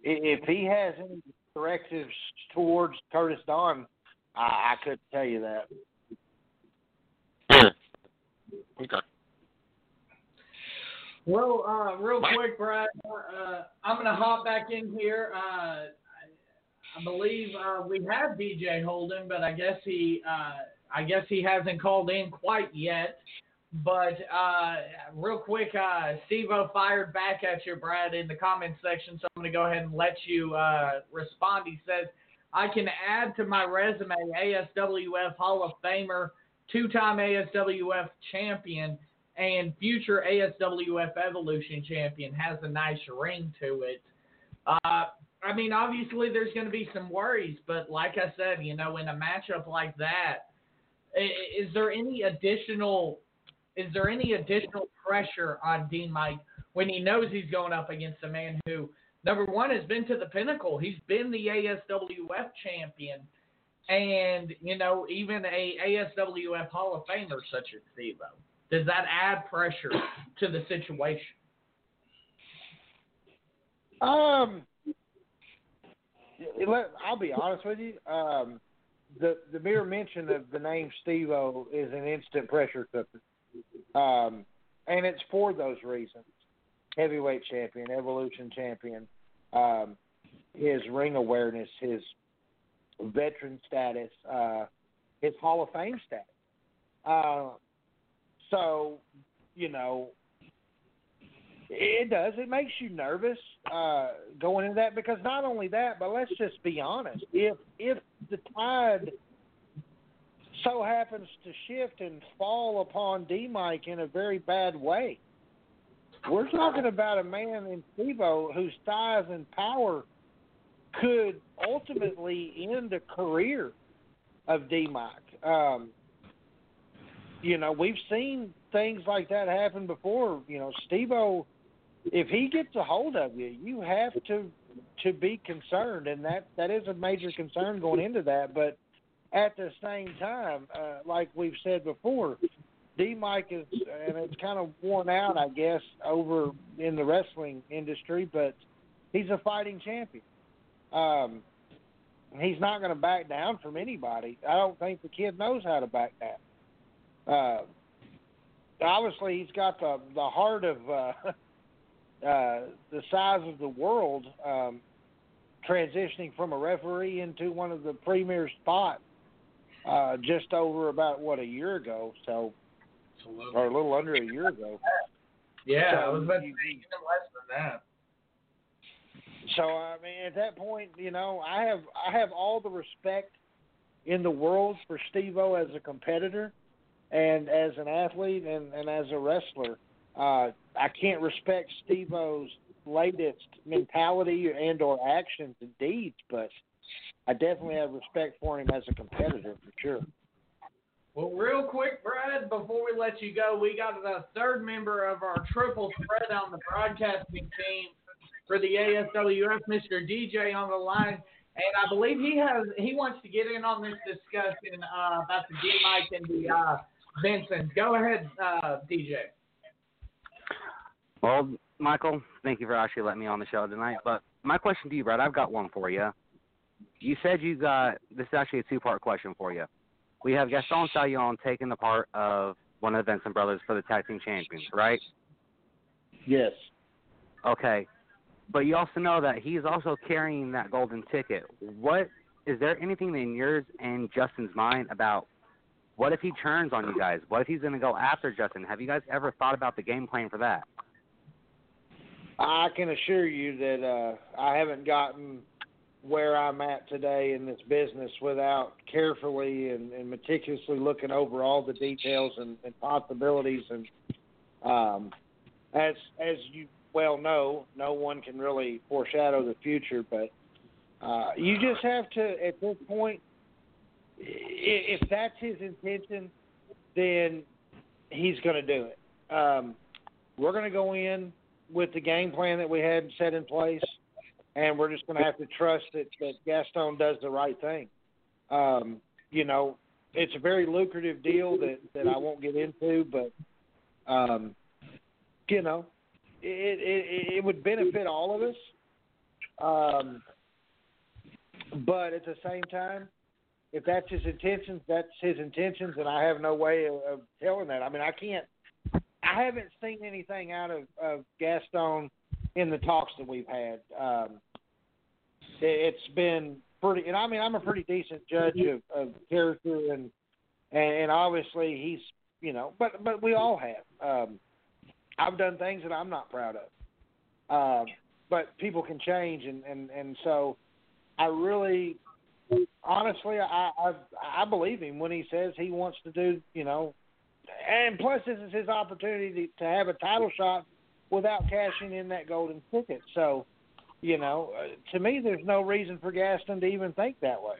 if he has any directives towards Curtis Dawn, I, I couldn't tell you that. Okay. Well, uh, real quick, Brad, uh, I'm going to hop back in here. Uh, I believe uh, we have DJ Holden, but I guess he, uh, I guess he hasn't called in quite yet. But uh, real quick, uh, Steve-O fired back at you, Brad, in the comments section. So I'm going to go ahead and let you uh, respond. He says, "I can add to my resume ASWF Hall of Famer." two-time ASWF champion and future ASWF Evolution champion has a nice ring to it. Uh, I mean, obviously there's going to be some worries, but like I said, you know, in a matchup like that, is there any additional is there any additional pressure on Dean Mike when he knows he's going up against a man who number one has been to the pinnacle. He's been the ASWF champion and you know even a ASWF Hall of Famer such as Steve-O. Does that add pressure to the situation? Um, I'll be honest with you. Um, the the mere mention of the name Steve-O is an instant pressure cooker, um, and it's for those reasons. Heavyweight champion, evolution champion, um, his ring awareness, his veteran status, uh, his Hall of Fame status. Uh, so, you know, it does. It makes you nervous uh, going into that because not only that, but let's just be honest. If if the tide so happens to shift and fall upon D Mike in a very bad way, we're talking about a man in Steve-O whose size and power could ultimately end a career of D Mike. Um, you know, we've seen things like that happen before. You know, Steve-O, if he gets a hold of you, you have to to be concerned, and that that is a major concern going into that. But at the same time, uh, like we've said before, D Mike is, and it's kind of worn out, I guess, over in the wrestling industry, but he's a fighting champion. Um, he's not going to back down from anybody. I don't think the kid knows how to back down. Uh, obviously, he's got the the heart of uh, uh, the size of the world, um, transitioning from a referee into one of the premier spots uh, just over about what a year ago. So, or a little under a year ago. Yeah, So I was about to say even less than that. So I mean, at that point, you know, I have I have all the respect in the world for Steve-O as a competitor, and as an athlete, and, and as a wrestler. Uh, I can't respect Steve-O's latest mentality and or actions and deeds, but I definitely have respect for him as a competitor for sure. Well, real quick, Brad, before we let you go, we got the third member of our triple threat on the broadcasting team for the ASWF, Mr. DJ, on the line. And I believe he has he wants to get in on this discussion uh, about the D Mike and the uh, Vincent. Go ahead, uh, DJ. Well, Michael, thank you for actually letting me on the show tonight. But my question to you, Brad, I've got one for you. You said you got this is actually a two part question for you. We have Gaston Stallion taking the part of one of the Vincent brothers for the tag team champions, right? Yes. Okay. But you also know that he's also carrying that golden ticket. What is there anything in yours and Justin's mind about what if he turns on you guys? What if he's going to go after Justin? Have you guys ever thought about the game plan for that? I can assure you that uh, I haven't gotten where I'm at today in this business without carefully and, and meticulously looking over all the details and, and possibilities. And um, as as you well know, no one can really foreshadow the future, but uh, you just have to at this point. If that's his intention, then he's going to do it. Um, we're going to go in with the game plan that we had set in place, and we're just going to have to trust that, that Gaston does the right thing. Um, you know, it's a very lucrative deal that, that I won't get into, but um, you know, it, it it would benefit all of us. Um, but at the same time, if that's his intentions, that's his intentions, and I have no way of, of telling that. I mean, I can't. I haven't seen anything out of, of Gaston in the talks that we've had. Um, it, it's been pretty, and I mean, I'm a pretty decent judge of, of character, and, and obviously he's, you know, but but we all have. Um, I've done things that I'm not proud of, um, but people can change, and and and so I really, honestly, I I I believe him when he says he wants to do, you know, and plus this is his opportunity to, to have a title shot without cashing in that golden ticket. So, you know, uh, to me, there's no reason for Gaston to even think that way.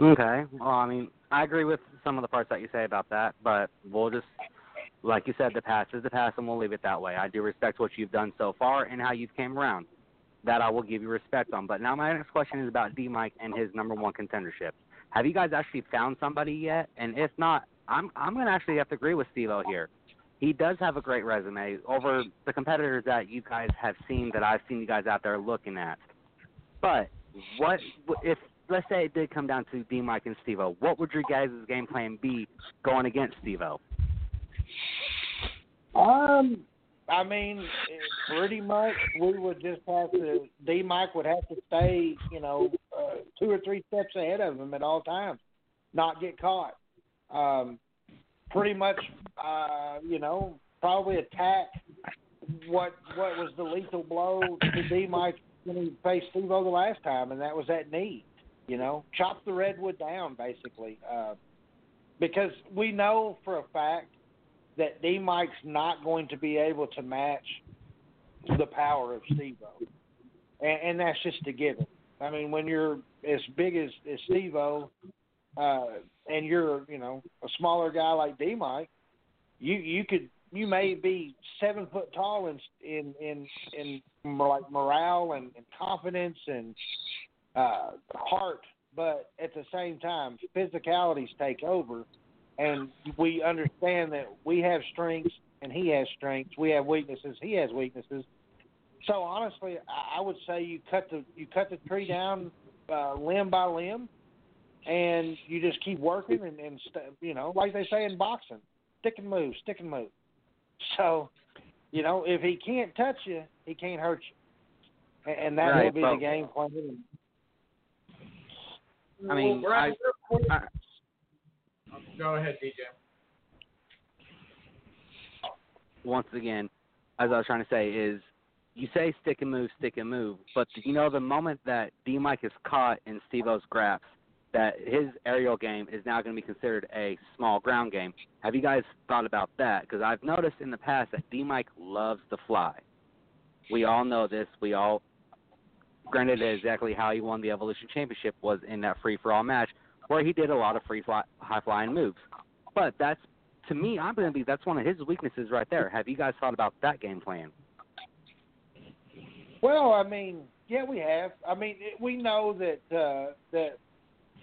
Okay. Well, I mean, I agree with some of the parts that you say about that, but we'll just, like you said, the past is the past, and we'll leave it that way. I do respect what you've done so far and how you've came around. That I will give you respect on. But now my next question is about D Mike and his number one contendership. Have you guys actually found somebody yet? And if not, I'm I'm gonna actually have to agree with Steve-O here. He does have a great resume over the competitors that you guys have seen that I've seen you guys out there looking at. But what if let's say it did come down to D Mike and Steve-O, what would your guys' game plan be going against Steve-O? Um, I mean, pretty much we would just have to. D Mike would have to stay, you know, uh, two or three steps ahead of him at all times, not get caught. Um, pretty much, uh, you know, probably attack what what was the lethal blow to D Mike when he faced Steve the last time, and that was that knee. You know, chop the redwood down basically, uh, because we know for a fact that D Mike's not going to be able to match the power of Steve O, and, and that's just a given. I mean, when you're as big as, as Steve O, uh, and you're you know a smaller guy like D Mike, you you could you may be seven foot tall in in in, in like morale and, and confidence and uh, heart, but at the same time, physicalities take over, and we understand that we have strengths and he has strengths. We have weaknesses. He has weaknesses. So honestly, I, I would say you cut the you cut the tree down uh, limb by limb, and you just keep working and, and st- you know, like they say in boxing, stick and move, stick and move. So, you know, if he can't touch you, he can't hurt you, and, and that Right, will be but- the game plan. I mean, Well, Brad, I, I, Go ahead, DJ. once again, as I was trying to say, is you say stick and move, stick and move, but you know the moment that D Mike is caught in Steve O's graps, that his aerial game is now going to be considered a small ground game. Have you guys thought about that? Because I've noticed in the past that D Mike loves to fly. We all know this. We all, granted, exactly how he won the Evolution Championship was in that free for all match, where he did a lot of free fly, high flying moves. But that's to me, I'm going to be that's one of his weaknesses right there. Have you guys thought about that game plan? Well, I mean, yeah, we have. I mean, it, we know that uh, that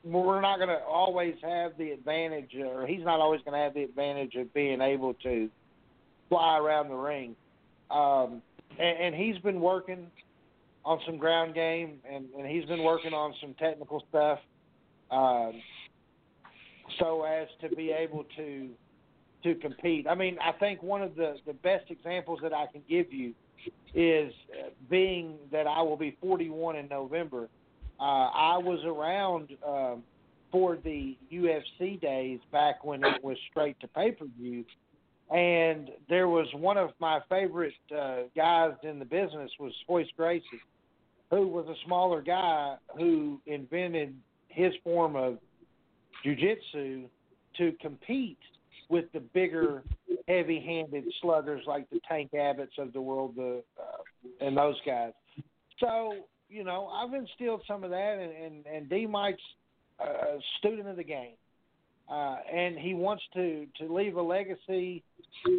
we're not going to always have the advantage, or he's not always going to have the advantage of being able to fly around the ring. Um, and, and he's been working on some ground game, and, and he's been working on some technical stuff, um, so as to be able to to compete. I mean, I think one of the the best examples that I can give you is uh, being that I will be 41 in November. Uh, I was around um, for the UFC days back when it was straight to pay per view, and there was one of my favorite uh, guys in the business was Royce Gracie, who was a smaller guy who invented his form of jujitsu to compete with the bigger, heavy-handed sluggers like the Tank Abbott's of the world, the uh, and those guys. So you know, I've instilled some of that, and and, and D Mike's a student of the game, uh, and he wants to to leave a legacy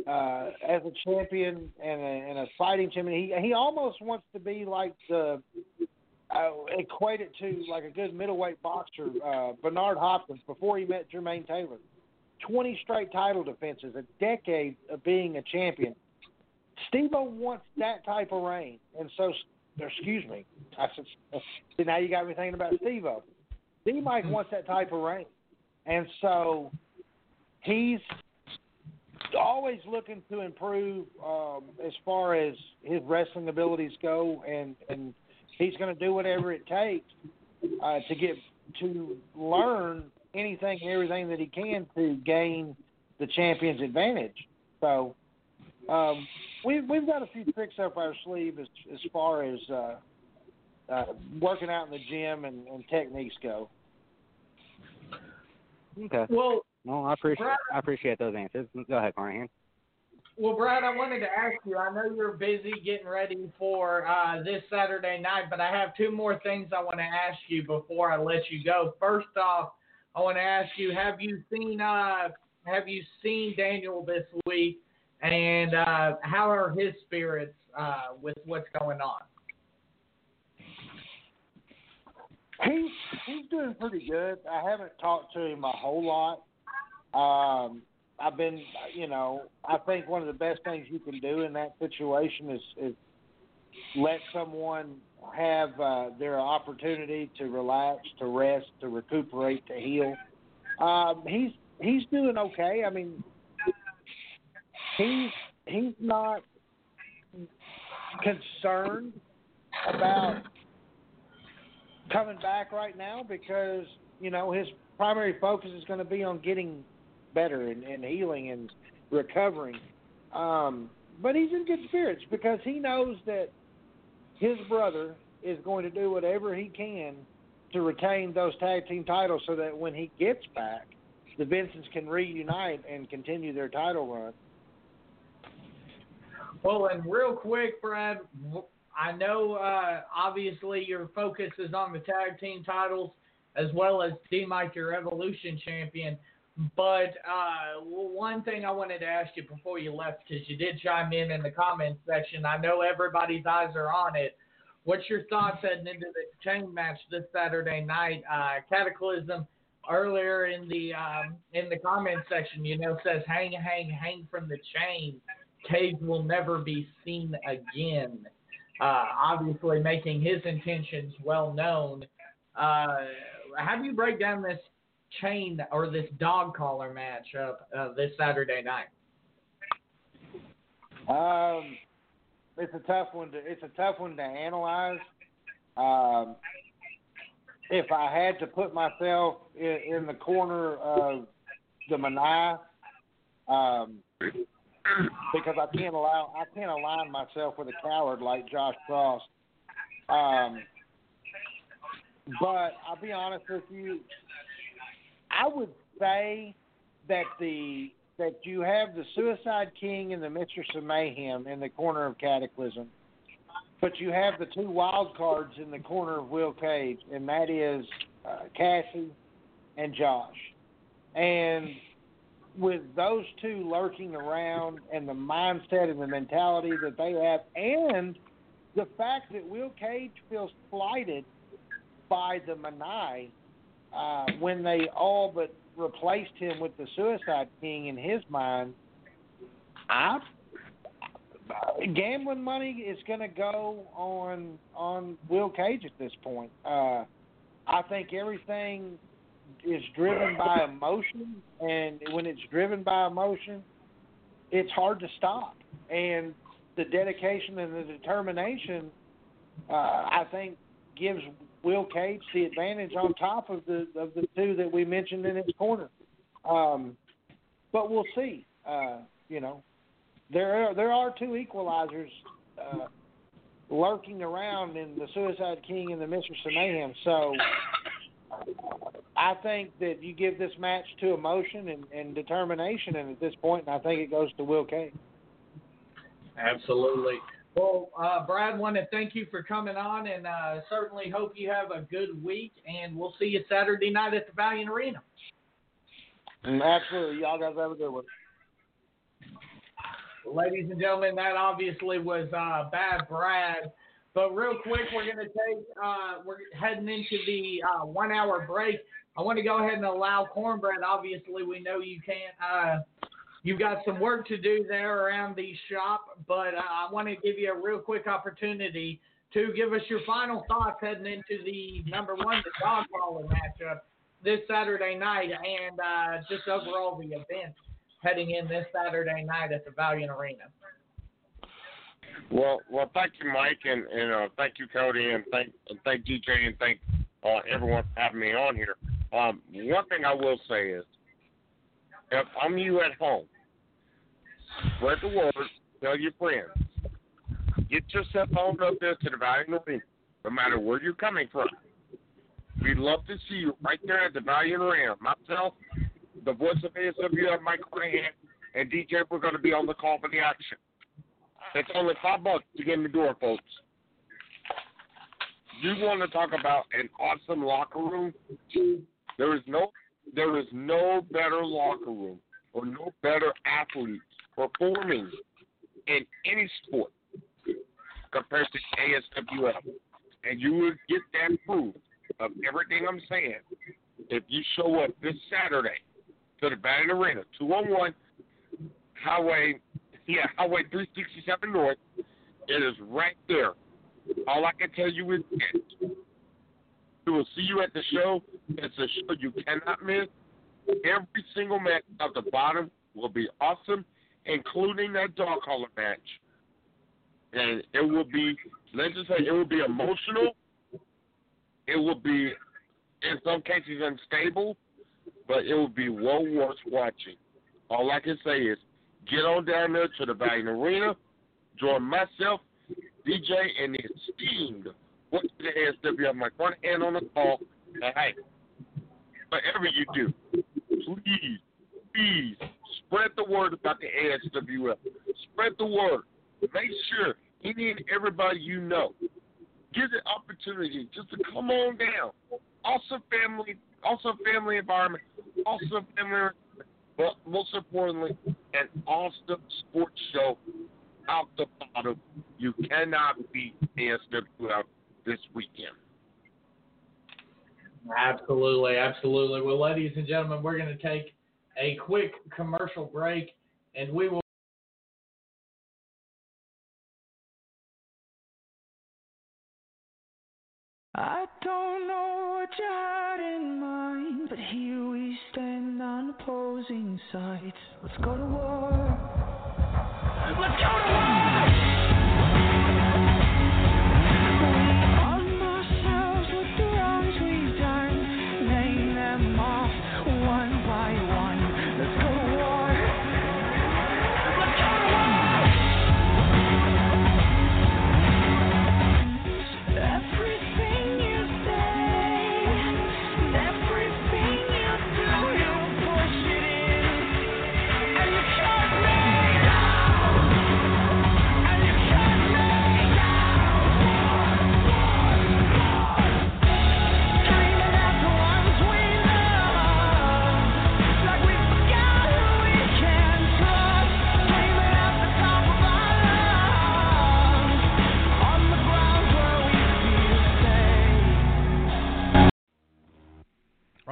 uh, as a champion and a, and a fighting champion. He he almost wants to be like the uh, equate it to like a good middleweight boxer, uh, Bernard Hopkins, before he met Jermaine Taylor. 20 straight title defenses, a decade of being a champion. Steve wants that type of reign. And so, excuse me, I said, see, now you got me thinking about Steve O. D Mike wants that type of reign. And so he's always looking to improve um, as far as his wrestling abilities go, and, and he's going to do whatever it takes uh, to get to learn anything and everything that he can to gain the champion's advantage. So um, we've we've got a few tricks up our sleeve as as far as uh, uh, working out in the gym and, and techniques go. Okay. Well, Well, I appreciate I appreciate those answers. Go ahead, Carnahan. Well, Brad, I wanted to ask you. I know you're busy getting ready for uh, this Saturday night, but I have two more things I want to ask you before I let you go. First off, I want to ask you: Have you seen uh, Have you seen Daniel this week, and uh, how are his spirits uh, with what's going on? He's he's doing pretty good. I haven't talked to him a whole lot. Um, I've been, you know, I think one of the best things you can do in that situation is, is let someone have uh, their opportunity to relax, to rest, to recuperate, to heal. Um, he's he's doing okay. I mean, he's he's not concerned about coming back right now because you know his primary focus is going to be on getting better and, and healing and recovering. Um, but he's in good spirits because he knows that his brother is going to do whatever he can to retain those tag team titles so that when he gets back, the Vincents can reunite and continue their title run. Well, and real quick, Brad, I know uh, obviously your focus is on the tag team titles as well as D Mike, your Evolution champion. But uh, one thing I wanted to ask you before you left, because you did chime in in the comments section, I know everybody's eyes are on it. What's your thoughts heading into the chain match this Saturday night? Uh, Cataclysm earlier in the um, in the comment section, you know, says hang, hang, hang from the chain. Cage will never be seen again. Uh, obviously, making his intentions well known. Uh, how do you break down this chain or this dog collar matchup uh, this Saturday night? Um, it's a tough one to it's a tough one to analyze. Um, if I had to put myself in, in the corner of the Maniae, um, because I can't allow I can't align myself with a coward like Josh Cross. Um, but I'll be honest with you, I would say that the that you have the Suicide King and the Mistress of Mayhem in the corner of Cataclysm, but you have the two wild cards in the corner of Will Cage, and that is uh, Cassie and Josh. And with those two lurking around, and the mindset and the mentality that they have, and the fact that Will Cage feels slighted by the Maniae uh, when they all but replaced him with the Suicide King in his mind, I gambling money is going to go on on Will Cage at this point. Uh, I think everything is driven by emotion, and when it's driven by emotion, it's hard to stop. And the dedication and the determination, uh, I think, gives Will Cage the advantage on top of the of the two that we mentioned in his corner. Um, but we'll see. Uh, you know, there are, there are two equalizers uh, lurking around in the Suicide King and the Mistress of Mayhem. So I think that you give this match to emotion and, and determination, and at this point, I think it goes to Will Cage. Absolutely. Well, uh, Brad, want to thank you for coming on, and uh, certainly hope you have a good week. And we'll see you Saturday night at the Valiant Arena. Mm, absolutely, y'all guys have a good one. Ladies and gentlemen, that obviously was uh, Bad Brad. But real quick, we're going to take, uh, we're heading into the uh, one hour break. I want to go ahead and allow Cornbread. Obviously, we know you can't, uh, you've got some work to do there around the shop, but I want to give you a real quick opportunity to give us your final thoughts heading into the number one, the dog collar matchup this Saturday night, and uh, just overall the event heading in this Saturday night at the Valiant Arena. Well, well, thank you, Mike, and and uh, thank you, Cody, and thank and thank DJ, and thank uh, everyone for having me on here. Um, one thing I will say is, if I'm you at home, spread the word, tell your friends, get yourself on up there to the Valiant Arena, no matter where you're coming from. We'd love to see you right there at the Valiant Arena. Myself, the voice of ASW, Mike Crahan, and DJ, we're going to be on the call for the action. It's only five bucks to get in the door, folks. You want to talk about an awesome locker room? There is no, there is no better locker room or no better athletes performing in any sport compared to ASWL. and you will get that proof of everything I'm saying if you show up this Saturday to the Valiant Arena, 201 Highway, yeah, Highway 367 North. It is right there. All I can tell you is. We will see you at the show. It's a show you cannot miss. Every single match at the bottom will be awesome, including that dog collar match. And it will be, let's just say, it will be emotional. It will be, in some cases, unstable but it will be well worth watching. All I can say is get on down there to the Valiant Arena, join myself, DJ, and the esteemed what the ASWF, my front end on the call. And hey, whatever you do, please, please spread the word about the ASWF. Spread the word. Make sure any and everybody you know give the opportunity just to come on down. Also, family, also family environment, also family but most importantly, an awesome sports show out the bottom. You cannot beat ASWF this weekend. Absolutely, absolutely. Well, ladies and gentlemen, we're going to take a quick commercial break, and we will. I don't know what you had in mind, but here we stand on opposing sides. Let's go to war.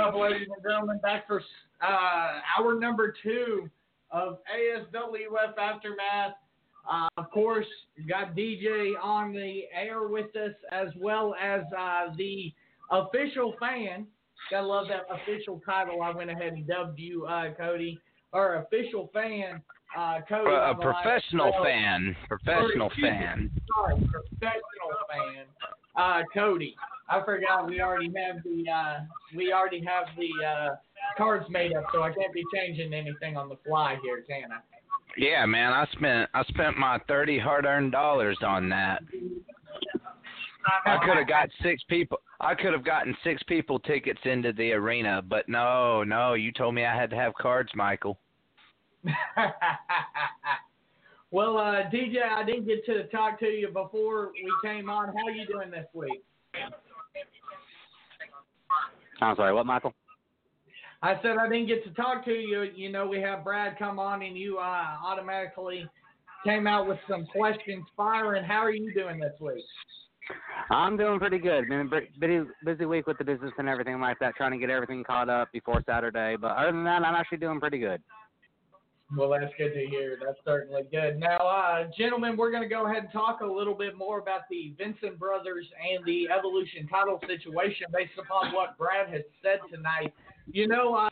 Up, ladies and gentlemen? Back for uh, hour number two of ASWF Aftermath. Uh, of course, got DJ on the air with us as well as uh, the official fan. Gotta love that official title. I went ahead and dubbed you, uh, Cody, or official fan, uh, Cody. a on professional So- fan. Professional fan. Sorry, professional fan. Uh, Cody. I forgot we already have the uh, we already have the uh, cards made up, so I can't be changing anything on the fly here, can I? Yeah, man, I spent I spent my thirty hard earned dollars on that. I could have got six people. I could have gotten six people tickets into the arena, but no, no. You told me I had to have cards, Michael. well, uh, DJ, I didn't get to talk to you before we came on. How are you doing this week? I'm sorry, what, Michael? I said I didn't get to talk to you. You know, we have Brad come on, and you uh, automatically came out with some questions firing. How are you doing this week? I'm doing pretty good. Been a busy, busy week with the business and everything like that, trying to get everything caught up before Saturday. But other than that, I'm actually doing pretty good. Well, that's good to hear. That's certainly good. Now, uh, gentlemen, we're going to go ahead and talk a little bit more about the Vincent brothers and the Evolution title situation based upon what Brad has said tonight. You know, uh,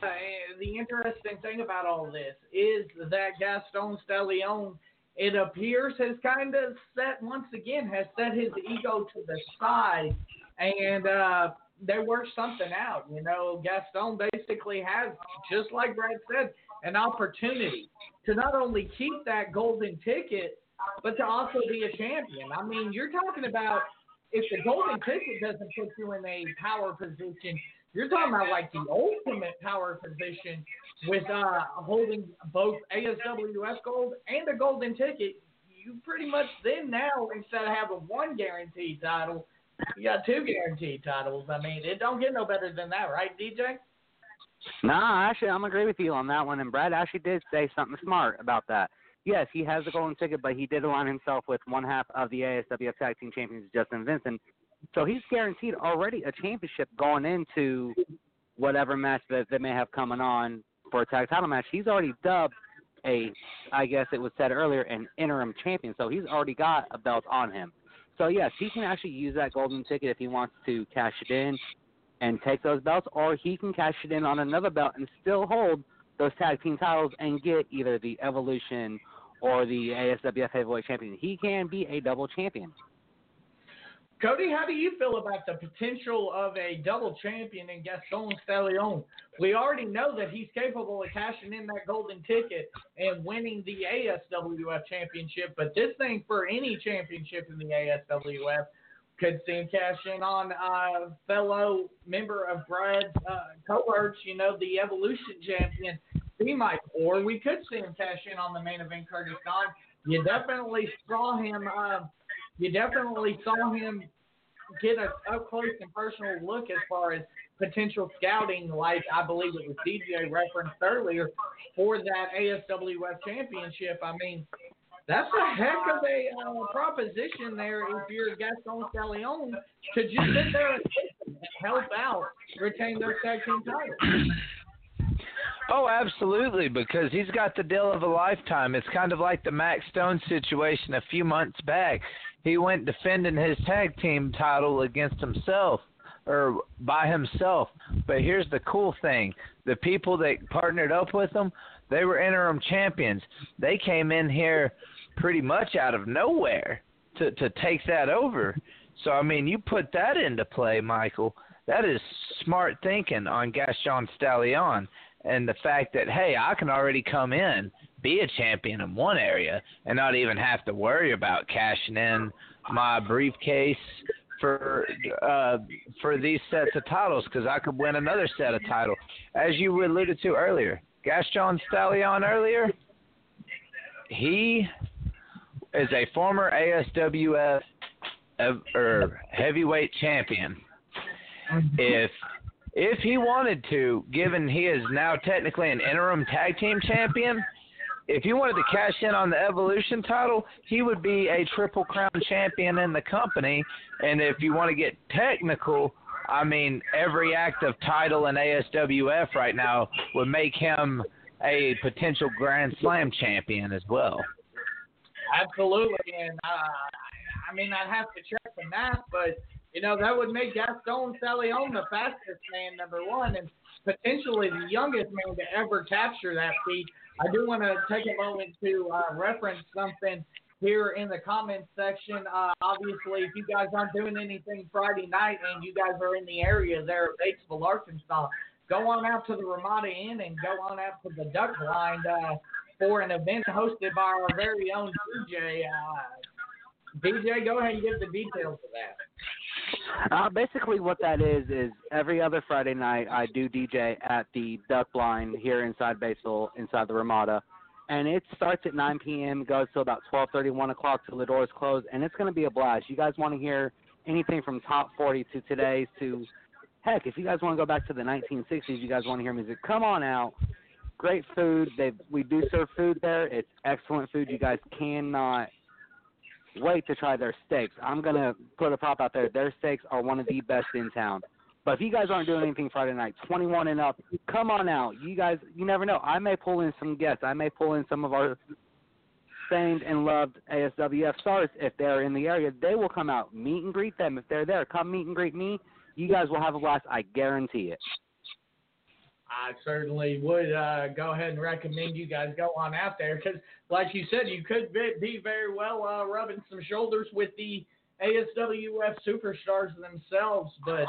the interesting thing about all this is that Gaston Stallion, it appears, has kind of set, once again, has set his ego to the side and uh, they worked something out. You know, Gaston basically has, just like Brad said, an opportunity to not only keep that golden ticket but to also be a champion. I mean, you're talking about if the golden ticket doesn't put you in a power position, you're talking about like the ultimate power position with uh, holding both ASWF gold and a golden ticket. You pretty much then now instead of having one guaranteed title, you got two guaranteed titles. I mean, it don't get no better than that, right, DJ? Nah, actually, I'm agree with you on that one. And Brad actually did say something smart about that. Yes, he has the golden ticket, but he did align himself with one half of the ASWF Tag Team Champions, Justin Vincent. So he's guaranteed already a championship going into whatever match that they may have coming on for a tag title match. He's already dubbed a, I guess it was said earlier, an interim champion. So he's already got a belt on him. So yes, he can actually use that golden ticket if he wants to cash it in and take those belts, or he can cash it in on another belt and still hold those tag team titles and get either the Evolution or the ASWF Heavyweight Champion. He can be a double champion. Cody, how do you feel about the potential of a double champion in Gaston Stallion? We already know that he's capable of cashing in that golden ticket and winning the ASWF championship, but this thing for any championship in the ASWF could see him cash in on uh, fellow member of Brad's uh, cohorts, you know, the Evolution champion, might, or we could see him cash in on the main event Curtis Don. You definitely saw him. Uh, you definitely saw him get a up close and personal look as far as potential scouting, like I believe it was DJ referenced earlier for that ASWF championship. I mean, that's a heck of a uh, proposition there if you're Gaston Stallion to just sit there and help out, retain those tag team titles. Oh, absolutely, because he's got the deal of a lifetime. It's kind of like the Max Stone situation a few months back. He went defending his tag team title against himself or by himself. But here's the cool thing the people that partnered up with him, they were interim champions. They came in here pretty much out of nowhere to, to take that over. So, I mean, you put that into play, Michael. That is smart thinking on Gaston Stallion and the fact that hey, I can already come in, be a champion in one area, and not even have to worry about cashing in my briefcase for uh, for these sets of titles because I could win another set of title, as you alluded to earlier. Gaston Stallion earlier, he is a former ASWF ev- er, heavyweight champion. If if he wanted to, given he is now technically an interim tag team champion, if he wanted to cash in on the Evolution title, he would be a Triple Crown champion in the company. And if you want to get technical, I mean, every active title in ASWF right now would make him a potential Grand Slam champion as well. Absolutely, and uh, I mean, I'd have to check the math, but you know that would make Gaston Stallion the fastest man, number one, and potentially the youngest man to ever capture that feat. I do want to take a moment to uh, reference something here in the comments section. Uh, obviously, if you guys aren't doing anything Friday night and you guys are in the area there at Batesville, Arkansas, go on out to the Ramada Inn and go on out to the Duck Blind uh, for an event hosted by our very own DJ. Uh, DJ, go ahead and give the details of that. Uh, basically, what that is is every other Friday night I do DJ at the Duck Blind here inside Batesville, inside the Ramada, and it starts at 9 p.m. goes till about 12:30, 1 o'clock till the doors close, and it's going to be a blast. You guys want to hear anything from top 40 to today's to heck, if you guys want to go back to the 1960s, you guys want to hear music, come on out. Great food. They we do serve food there. It's excellent food. You guys cannot wait to try their steaks. I'm gonna put a prop out there. Their steaks are one of the best in town. But if you guys aren't doing anything Friday night, 21 and up, come on out. You guys, you never know. I may pull in some guests. I may pull in some of our famed and loved ASWF stars if they're in the area. They will come out, meet and greet them if they're there. Come meet and greet me. You guys will have a blast. I guarantee it. I certainly would uh, go ahead and recommend you guys go on out there because, like you said, you could be, very well uh, rubbing some shoulders with the ASWF superstars themselves. But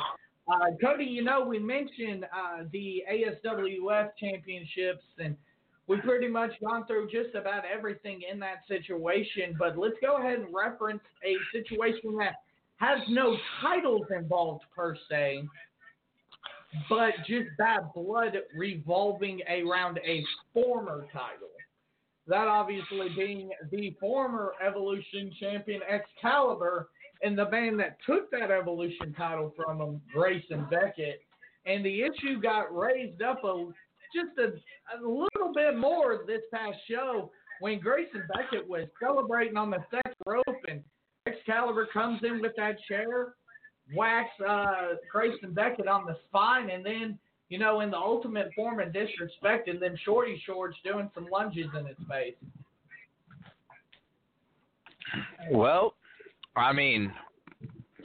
uh, Cody, you know, we mentioned uh, the ASWF championships, and we've pretty much gone through just about everything in that situation. But let's go ahead and reference a situation that has no titles involved per se, but just bad blood revolving around a former title. That obviously being the former Evolution champion Excalibur and the man that took that Evolution title from him, Grayson Beckett. And the issue got raised up a just a, a little bit more this past show when Grayson Beckett was celebrating on the second rope and Excalibur comes in with that chair, whacks uh, Grayson Beckett on the spine, and then, you know, in the ultimate form of disrespect, and then Shorty Shorts doing some lunges in his face. Well, I mean,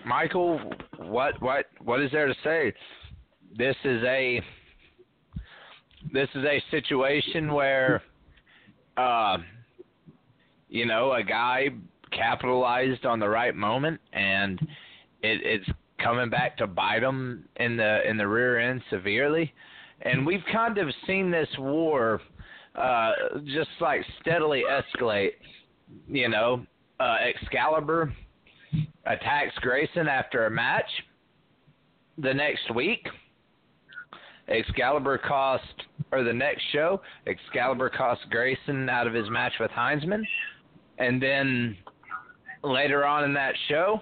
Michael, what what what is there to say? This is a this is a situation where uh you know, a guy capitalized on the right moment and it, it's coming back to bite them in the in the rear end severely. And we've kind of seen this war uh just like steadily escalate, you know, uh Excalibur attacks Grayson after a match. The next week, Excalibur cost, or the next show, Excalibur cost Grayson out of his match with Heinzman. And then later on in that show,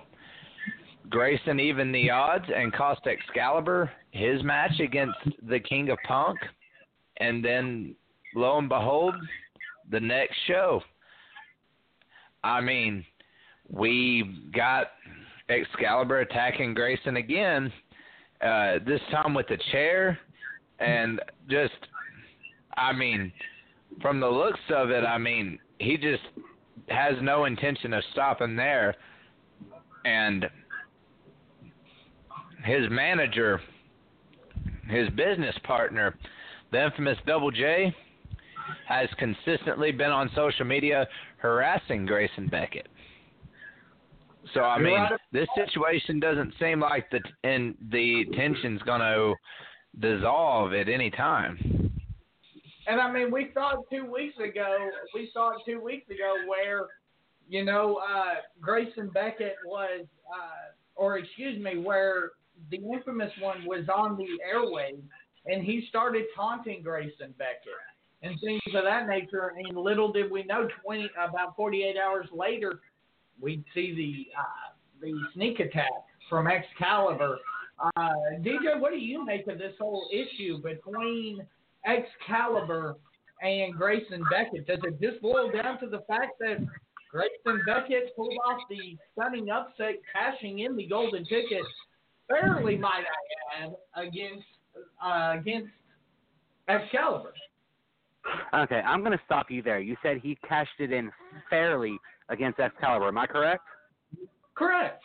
Grayson even the odds and cost Excalibur his match against the King of Punk. And then lo and behold, the next show. I mean, we got Excalibur attacking Grayson again, uh, this time with the chair, and just, I mean, from the looks of it, I mean, he just has no intention of stopping there, and his manager, his business partner, the infamous Double J, has consistently been on social media harassing Grayson Beckett. So I mean, this situation doesn't seem like the and the tension's going to dissolve at any time. And I mean, we saw it two weeks ago. We saw it two weeks ago where, you know, uh, Grayson Beckett was, uh, or excuse me, where the infamous one was on the airwaves, and he started taunting Grayson Beckett and things of that nature. And little did we know, twenty about forty eight hours later, we'd see the uh, the sneak attack from Excalibur. Uh, DJ, what do you make of this whole issue between Excalibur and Grayson Beckett? Does it just boil down to the fact that Grayson Beckett pulled off the stunning upset, cashing in the golden ticket, fairly, might I add, against uh, against Excalibur? Okay, I'm going to stop you there. You said he cashed it in fairly against Excalibur. Am I correct? Correct.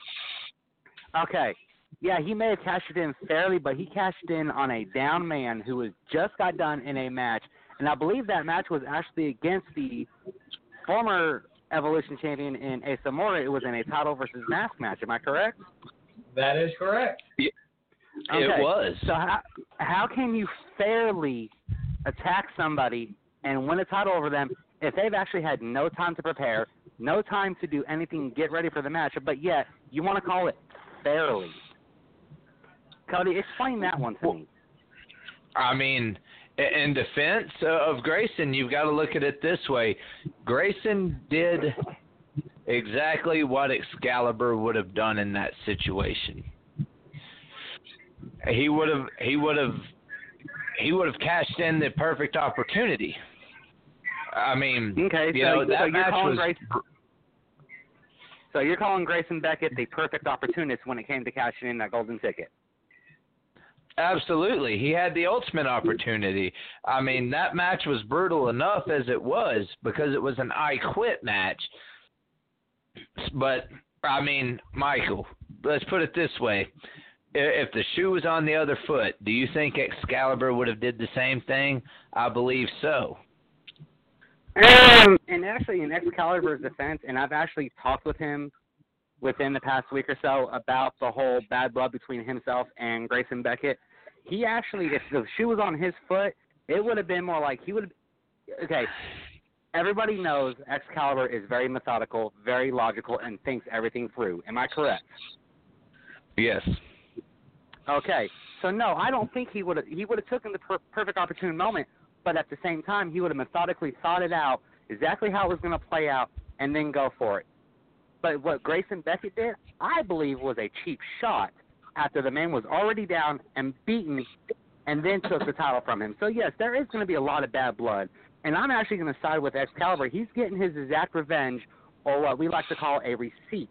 Okay. Yeah, he may have cashed it in fairly, but he cashed in on a down man who was just got done in a match, and I believe that match was actually against the former Evolution champion in Asamora. It was in a title versus mask match. Am I correct? That is correct. It Okay. was. So how how can you fairly attack somebody and win a title over them if they've actually had no time to prepare, no time to do anything, get ready for the match, but yet you want to call it fairly? Cody, explain that one to me. I mean, in defense of Grayson, you've got to look at it this way. Grayson did exactly what Excalibur would have done in that situation. He would have he would have he would have cashed in the perfect opportunity. I mean, Okay, you so, know that you're match was Grayson. So you're calling Grayson Beckett the perfect opportunist when it came to cashing in that golden ticket. Absolutely. He had the ultimate opportunity. I mean, that match was brutal enough as it was because it was an I quit match. But, I mean, Michael, let's put it this way. If the shoe was on the other foot, do you think Excalibur would have did the same thing? I believe so. Um, and actually, in Excalibur's defense, and I've actually talked with him within the past week or so about the whole bad blood between himself and Grayson Beckett. He actually, if the shoe was on his foot, it would have been more like he would have okay. Everybody knows Excalibur is very methodical, very logical, and thinks everything through. Am I correct? Yes. Okay. So no, I don't think he would have. He would have taken the per- perfect opportune moment, but at the same time, he would have methodically thought it out exactly how it was going to play out, and then go for it. But what Grayson Beckett did, I believe, was a cheap shot after the man was already down and beaten, and then took the title from him. So yes, there is going to be a lot of bad blood, and I'm actually going to side with Excalibur. He's getting his exact revenge, or what we like to call a receipt.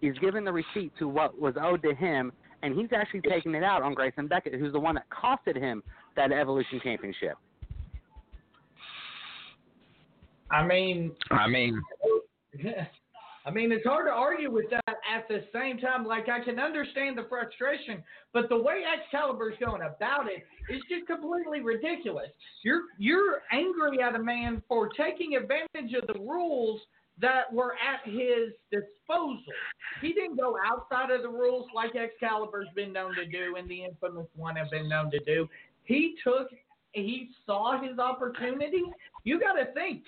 He's given the receipt to what was owed to him, and he's actually taking it out on Grayson Beckett, who's the one that costed him that Evolution Championship. I mean, I mean, I mean, it's hard to argue with that at the same time. Like, I can understand the frustration, but the way Excalibur's going about it is just completely ridiculous. You're you're angry at a man for taking advantage of the rules that were at his disposal. He didn't go outside of the rules like Excalibur's been known to do and the infamous one have been known to do. He took, he saw his opportunity. You got to think,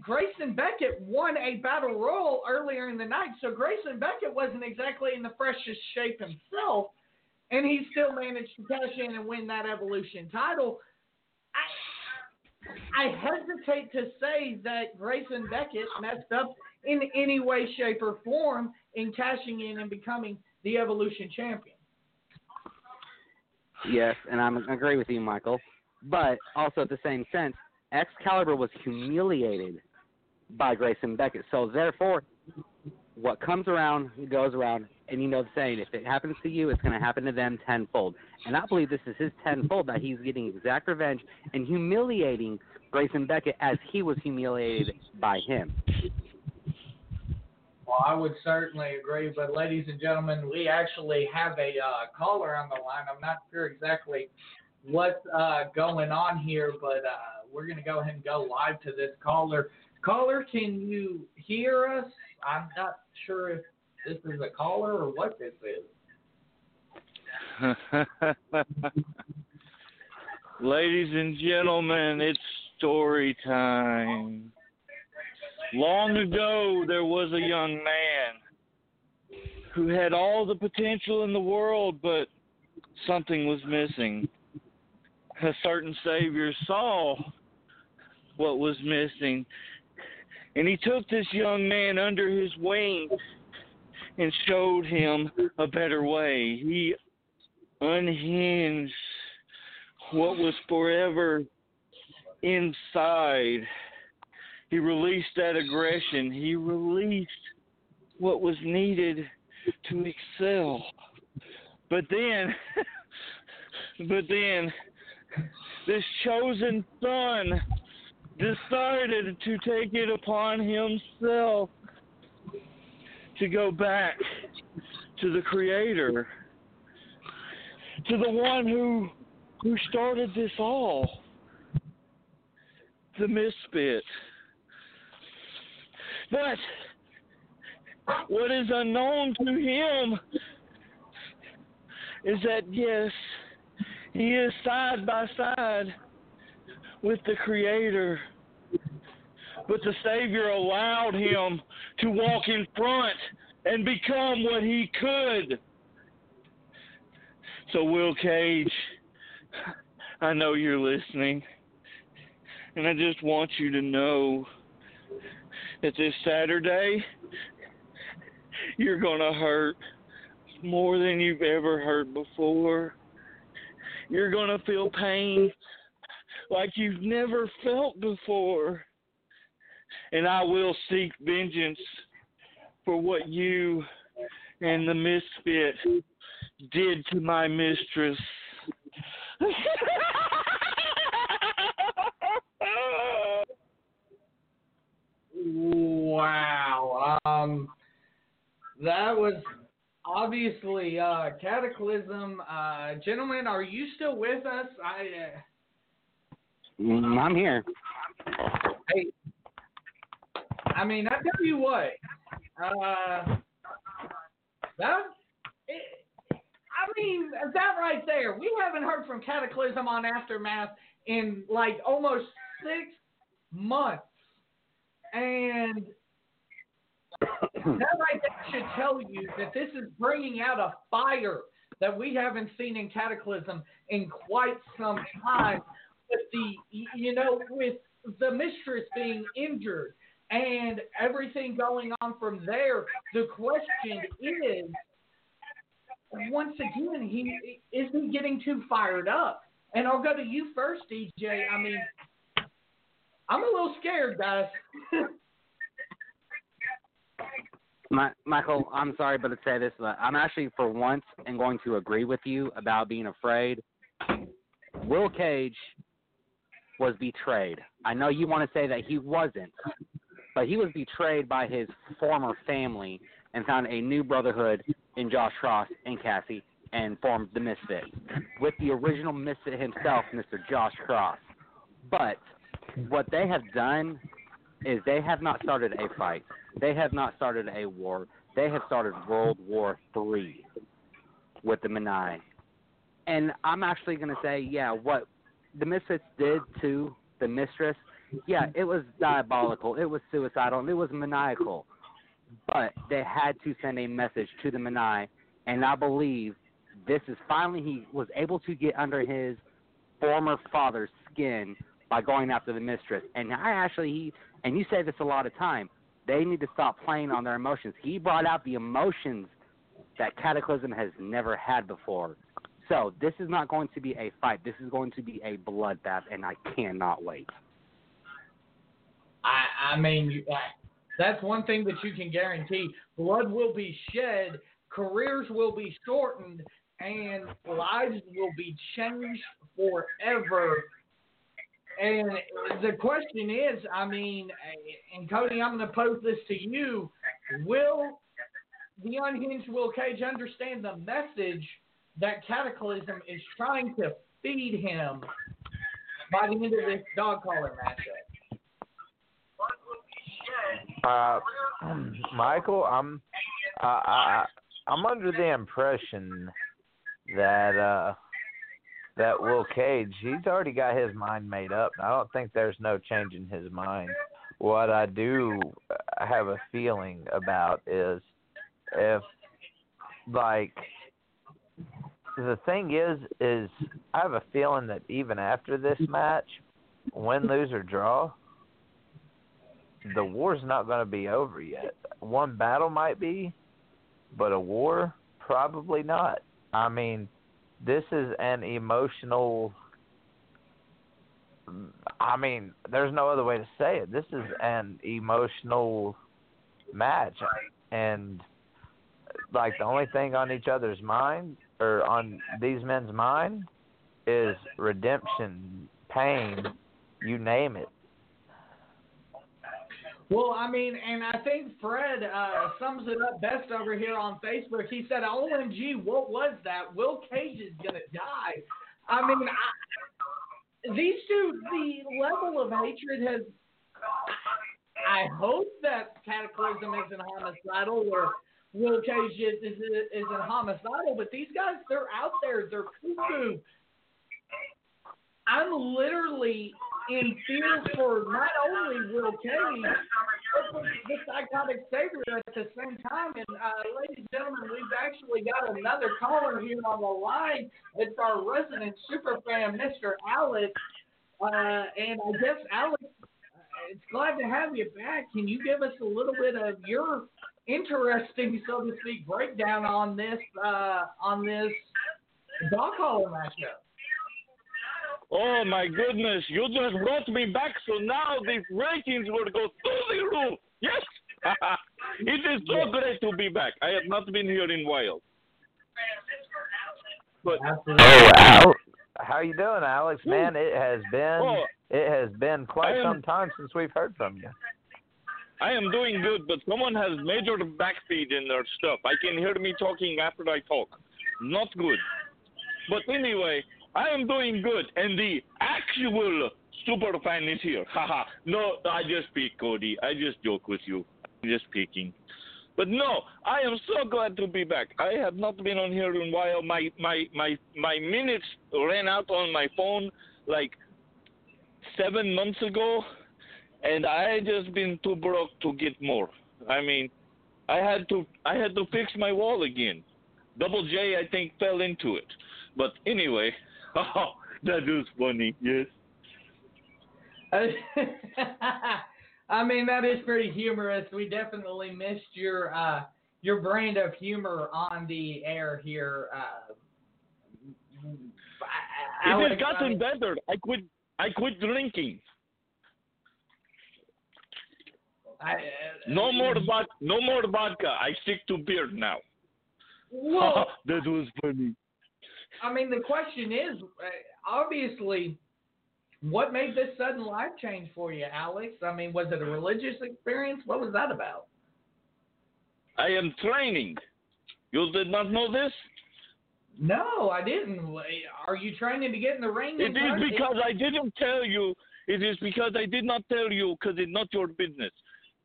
Grayson Beckett won a battle royal earlier in the night, so Grayson Beckett wasn't exactly in the freshest shape himself, and he still managed to cash in and win that Evolution title. I, I hesitate to say that Grayson Beckett messed up in any way, shape, or form in cashing in and becoming the Evolution champion. Yes, and I agree with you, Michael. But also at the same sense, Excalibur was humiliated by Grayson Beckett. So therefore, what comes around goes around, and you know the saying: if it happens to you, it's going to happen to them tenfold. And I believe this is his tenfold that he's getting exact revenge and humiliating Grayson Beckett as he was humiliated by him. Well, I would certainly agree, but ladies and gentlemen, we actually have a uh, caller on the line. I'm not sure exactly what's uh, going on here, but uh, we're going to go ahead and go live to this caller. Caller, can you hear us? I'm not sure if this is a caller or what this is. Ladies and gentlemen, it's story time. Long ago, there was a young man who had all the potential in the world, but something was missing. A certain Savior saw what was missing, and he took this young man under his wing and showed him a better way. He unhinged what was forever inside. He released that aggression. He released what was needed to excel. But then, but then, this chosen son decided to take it upon himself to go back to the Creator, to the one who who started this all, the misfit. But what is unknown to him is that yes, he is side by side with the Creator. But the Savior allowed him to walk in front and become what he could. So, Will Cage, I know you're listening. And I just want you to know that this Saturday, you're going to hurt more than you've ever hurt before. You're going to feel pain like you've never felt before. And I will seek vengeance for what you and the misfit did to my mistress. Wow. Um, that was obviously uh, cataclysm. Uh, gentlemen, are you still with us? I. Uh, I'm here. Hey, I mean, I tell you what, uh, that, it, I mean, that right there, we haven't heard from Cataclysm on Aftermath in like almost six months. And that right there should tell you that this is bringing out a fire that we haven't seen in Cataclysm in quite some time. With the, you know, with the mistress being injured and everything going on from there, the question is, once again, he is he getting too fired up? And I'll go to you first, DJ. I mean, I'm a little scared, guys. My, Michael, I'm sorry, but to say this, but I'm actually for once and going to agree with you about being afraid. Will Cage was betrayed. I know you want to say that he wasn't, but he was betrayed by his former family and found a new brotherhood in Josh Cross and Cassie and formed the Misfit with the original Misfit himself, Mr. Josh Cross. But what they have done is they have not started a fight. They have not started a war. They have started World War Three with the Maniae. And I'm actually going to say, yeah, what the Misfits did to the Mistress, yeah, it was diabolical. It was suicidal. And it was maniacal. But they had to send a message to the Maniae. And I believe this is finally he was able to get under his former father's skin by going after the mistress. And I actually, he, and you say this a lot of time, they need to stop playing on their emotions. He brought out the emotions that Cataclysm has never had before. So this is not going to be a fight. This is going to be a bloodbath, and I cannot wait. I, I mean, that's one thing that you can guarantee. Blood will be shed, careers will be shortened, and lives will be changed forever. And the question is, I mean, and Cody, I'm going to pose this to you: Will the unhinged Will Cage understand the message that Cataclysm is trying to feed him by the end of this dog collar matchup? Uh, Michael, I'm I, I I'm under the impression that uh that Will Cage, he's already got his mind made up. I don't think there's no changing his mind. What I do have a feeling about is if like the thing is is I have a feeling that even after this match, win, lose or draw, the war's not going to be over yet. One battle might be, but a war probably not. I mean, this is an emotional I mean, there's no other way to say it. This is an emotional match and like the only thing on each other's mind on these men's mind is redemption, pain, you name it. Well, I mean, and I think Fred uh, sums it up best over here on Facebook. He said, "OMG, what was that? Will Cage is gonna die." I mean, I, these two, the level of hatred has. I hope that Cataclysm isn't homicidal or Will Cage is, is, isn't homicidal, but these guys, they're out there. They're cuckoo. I'm literally in fear for not only Will Cage, but the psychotic savior at the same time. And uh, ladies and gentlemen, we've actually got another caller here on the line. It's our resident super fan, Mr. Alex. Uh, and I guess Alex, it's glad to have you back. Can you give us a little bit of your interesting, so to speak, breakdown on this uh, on this dog collar matchup? Oh my goodness, you just brought me back, so now these ratings will go through the roof. Yes, it is so great to be back. I have not been here in a while. But Oh, Al, how you doing, Alex? Man, it has been Oh. it has been quite am- some time since we've heard from you. I am doing good, but someone has major backfeed in their stuff. I can hear me talking after I talk. Not good. But anyway, I am doing good, and the actual super fan is here. Haha. no, I just speak, Cody. I just joke with you. I'm just speaking. But no, I am so glad to be back. I have not been on here in a while. My my my my minutes ran out on my phone like seven months ago, and I just been too broke to get more. I mean, I had to I had to fix my wall again. Double J, I think, fell into it. But anyway, oh, that was funny. Yes. I mean, that is pretty humorous. We definitely missed your uh, your brand of humor on the air here. Uh, It has gotten better. I quit. I quit drinking. I, uh, No more vodka. No more vodka. I stick to beer now. Well, that was funny. I mean, the question is, uh, obviously, what made this sudden life change for you, Alex? I mean, was it a religious experience? What was that about? I am training. You did not know this? No, I didn't. Are you training to get in the ring? It is because I didn't tell you. It is because I did not tell you because it's not your business.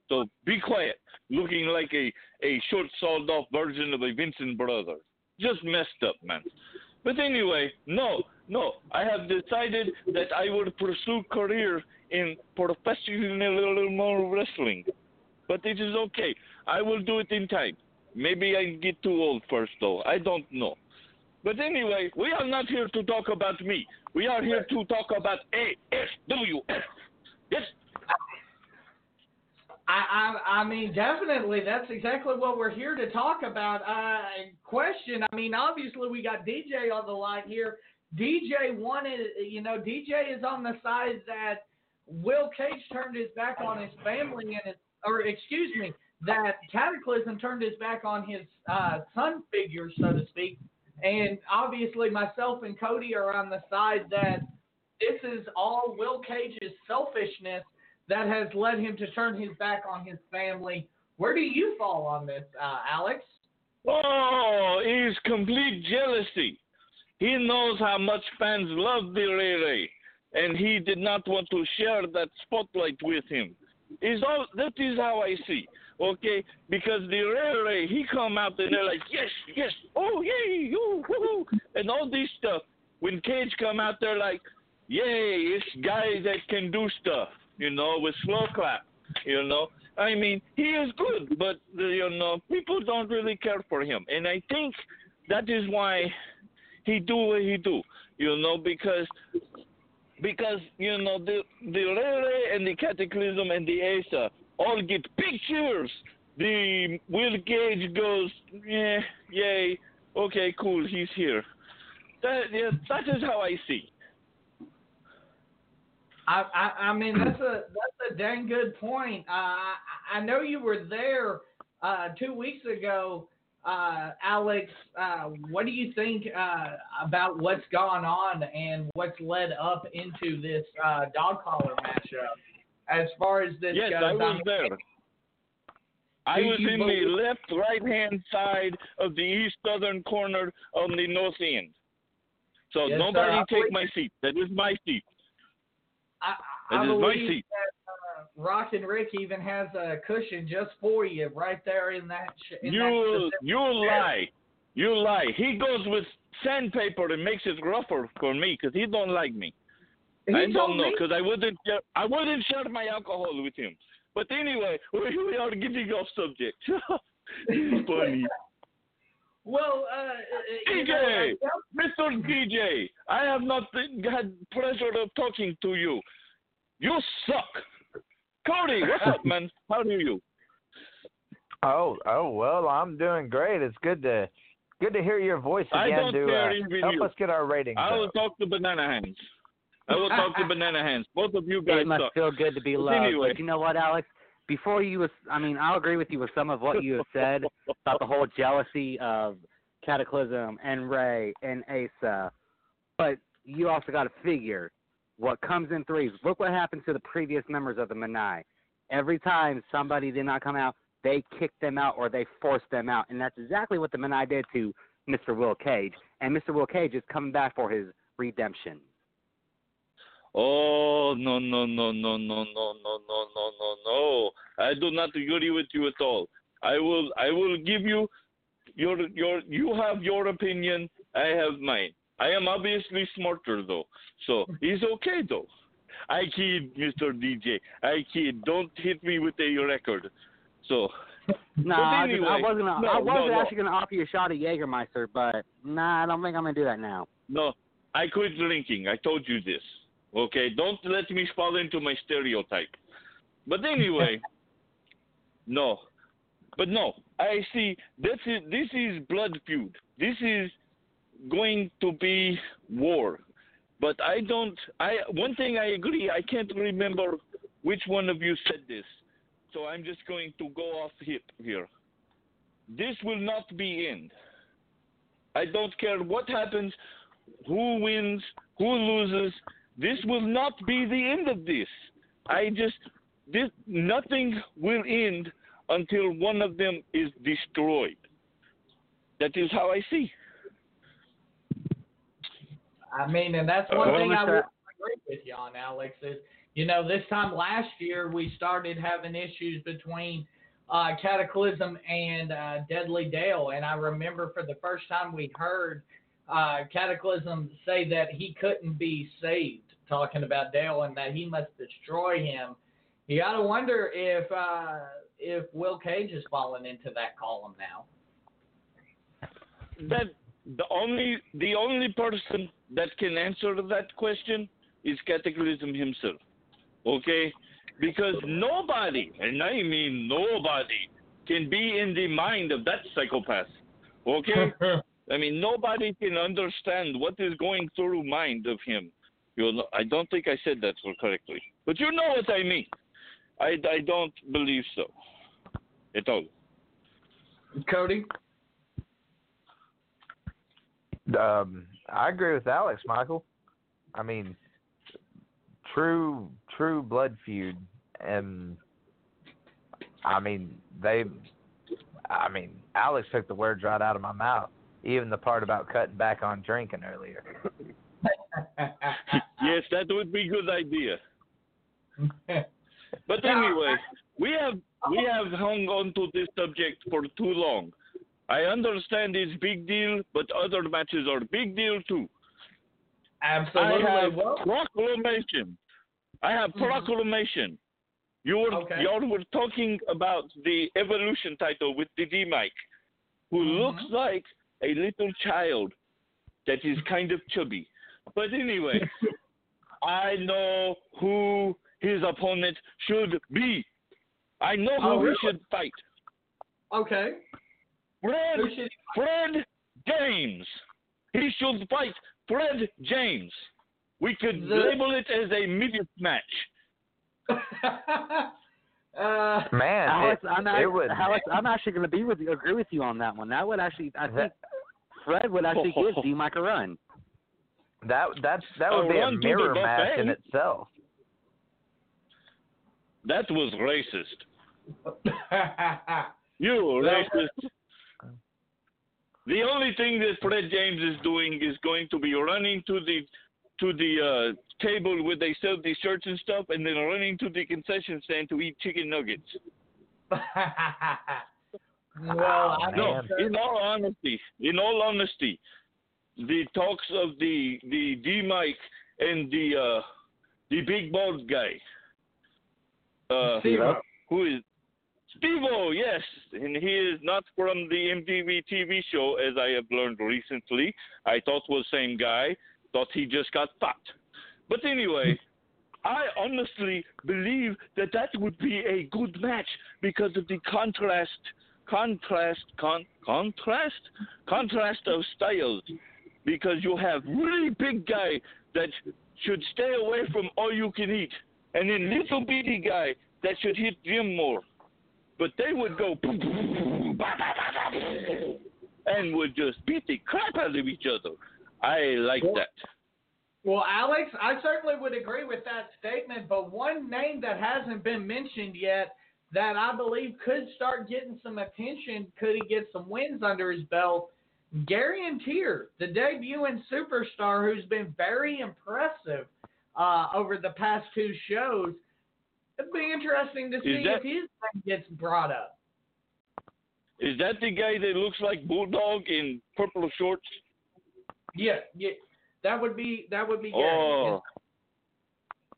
So be quiet. Looking like a, a short sawed off version of a Vincent brother. Just messed up, man. But anyway, no, no. I have decided that I would pursue career in professional more wrestling. But it is okay. I will do it in time. Maybe I get too old first, though. I don't know. But anyway, we are not here to talk about me. We are here to talk about ASWF. Yes. I, I, I mean, definitely, that's exactly what we're here to talk about. Uh, question, I mean, obviously, we got DJ on the line here. DJ wanted, you know, DJ is on the side that Will Cage turned his back on his family and his, or excuse me, that Cataclysm turned his back on his uh, son figure, so to speak. And obviously, myself and Cody are on the side that this is all Will Cage's selfishness that has led him to turn his back on his family. Where do you fall on this, uh, Alex? Oh, it is complete jealousy. He knows how much fans love the Rere, and he did not want to share that spotlight with him. Is all that is how I see. Okay, because the Rere, he come out and they're like, yes, yes, oh yay, you, woohoo, and all this stuff. When Cage come out, they're like, yay, it's guys that can do stuff, you know, with slow clap, you know. I mean, he is good, but you know, people don't really care for him, and I think that is why he do what he do, you know, because because you know the the Rere and the Cataclysm and the Asa uh, all get pictures. The Will Cage goes, yeah, yay, okay, cool, he's here. That yeah, that is how I see. I, I, I mean, that's a that's a dang good point. Uh, I, I know you were there uh, two weeks ago, uh, Alex. Uh, what do you think uh, about what's gone on and what's led up into this uh, dog collar matchup? As far as this Yes, goes, I was mean, there. I was in believe- the left right hand side of the east southern corner on the north end. So Yes, nobody sir. Take my seat. That is my seat. I, I believe that uh, Rock and Rick even has a cushion just for you right there in that. sh- In that You specific you lie. You lie. He goes with sandpaper and makes it rougher for me because he don't like me. He I don't know because I wouldn't share, I wouldn't share my alcohol with him. But anyway, we, we are getting off subject. it's funny. Well, uh, you know, DJ, Mr. DJ, I have not had pleasure of talking to you. You suck. Cody, what's up, man? How do you? Oh, oh well, I'm doing great. It's good to good to hear your voice I again don't to care uh, even help you. us get our ratings I will up. talk to Banana Hands. I will talk to Banana Hands. Both of you guys it must suck. feel good to be But loved. anyway. But you know what, Alex? Before you was, I mean, I'll agree with you with some of what you have said about the whole jealousy of Cataclysm and Ray and Asa, but you also got to figure what comes in threes. Look what happened to the previous members of the Maniae. Every time somebody did not come out, they kicked them out or they forced them out, and that's exactly what the Maniae did to Mr. Will Cage. And Mr. Will Cage is coming back for his redemption. Oh no no no no no no no no no no no! I do not agree with you at all. I will I will give you your your you have your opinion. I have mine. I am obviously smarter though, so it's okay though. I kid, Mr. DJ. I kid. Don't hit me with a record. So. No, but I, just, I wasn't. no, I wasn't no, no. actually going to offer you a shot of Jägermeister, but nah, I don't think I'm going to do that now. No, I quit drinking. I told you this. Okay, don't let me fall into my stereotype. But anyway, no, but no. I see. This is this is blood feud. This is going to be war. But I don't. I one thing I agree. I can't remember which one of you said this. So I'm just going to go off hip here. This will not be end. I don't care what happens, who wins, who loses. This will not be the end of this. I just this nothing will end until one of them is destroyed. That is how I see. I mean, and that's one Uh, thing I would agree with you on, Alex. Is you know, this time last year we started having issues between uh, Cataclysm and uh, Deadly Dale, and I remember for the first time we heard uh, Cataclysm say that he couldn't be saved, talking about Dale, and that he must destroy him. You got to wonder if uh, if Will Cage has fallen into that column now. That the only the only person that can answer that question is Cataclysm himself. Okay? Because nobody, and I mean nobody, can be in the mind of that psychopath. Okay? I mean nobody can understand what is going through mind of him. You know, I don't think I said that so correctly. But you know what I mean. I, I don't believe so. At all. Cody? Um, I agree with Alex, Michael. I mean, true, true blood feud, and I mean they. I mean, Alex took the words right out of my mouth. Even the part about cutting back on drinking earlier. yes, that would be a good idea. But anyway, we have we have hung on to this subject for too long. I understand it's big deal, but other matches are big deal too. Absolutely. I have Well- proclamation. I have mm-hmm. proclamation. You were Okay. y'all were talking about the evolution title with the D Mike, who mm-hmm. looks like a little child that is kind of chubby. But anyway, I know who his opponent should be. I know who Oh, he should fight. Okay. Fred, Who should- Fred James. He should fight Fred James. We could The- label it as a midget match. Uh, Man, Alex, it, I'm, not, it would. Alex, I'm actually going to be with you, agree with you on that one. That would actually, I think, Fred would actually give D Mike a run. That that's that would A be a run to the mirror match in itself. That was racist. You racist. The only thing that Fred James is doing is going to be running to the to the uh, table where they sell the shirts and stuff, and then running to the concession stand to eat chicken nuggets. well, I'm no, not in all honesty, in all honesty, the talks of the the D Mike and the uh, the big bald guy, uh, Steve-O. who is Stevo, yes, and he is not from the MTV TV show, as I have learned recently. I thought was same guy. Thought he just got fucked. But anyway, I honestly believe that that would be a good match because of the contrast, contrast, con, contrast, contrast of styles. Because you have really big guy that should stay away from all you can eat, and then little bitty guy that should hit gym more. But they would go and would just beat the crap out of each other. I like Well, that. Well, Alex, I certainly would agree with that statement, but one name that hasn't been mentioned yet that I believe could start getting some attention, could he get some wins under his belt, Gary Tier, the debuting superstar who's been very impressive uh, over the past two shows. It'd be interesting to see that- if his name gets brought up. Is that the guy that looks like Bulldog in purple shorts? Yeah, yeah, that would be that would be. Oh.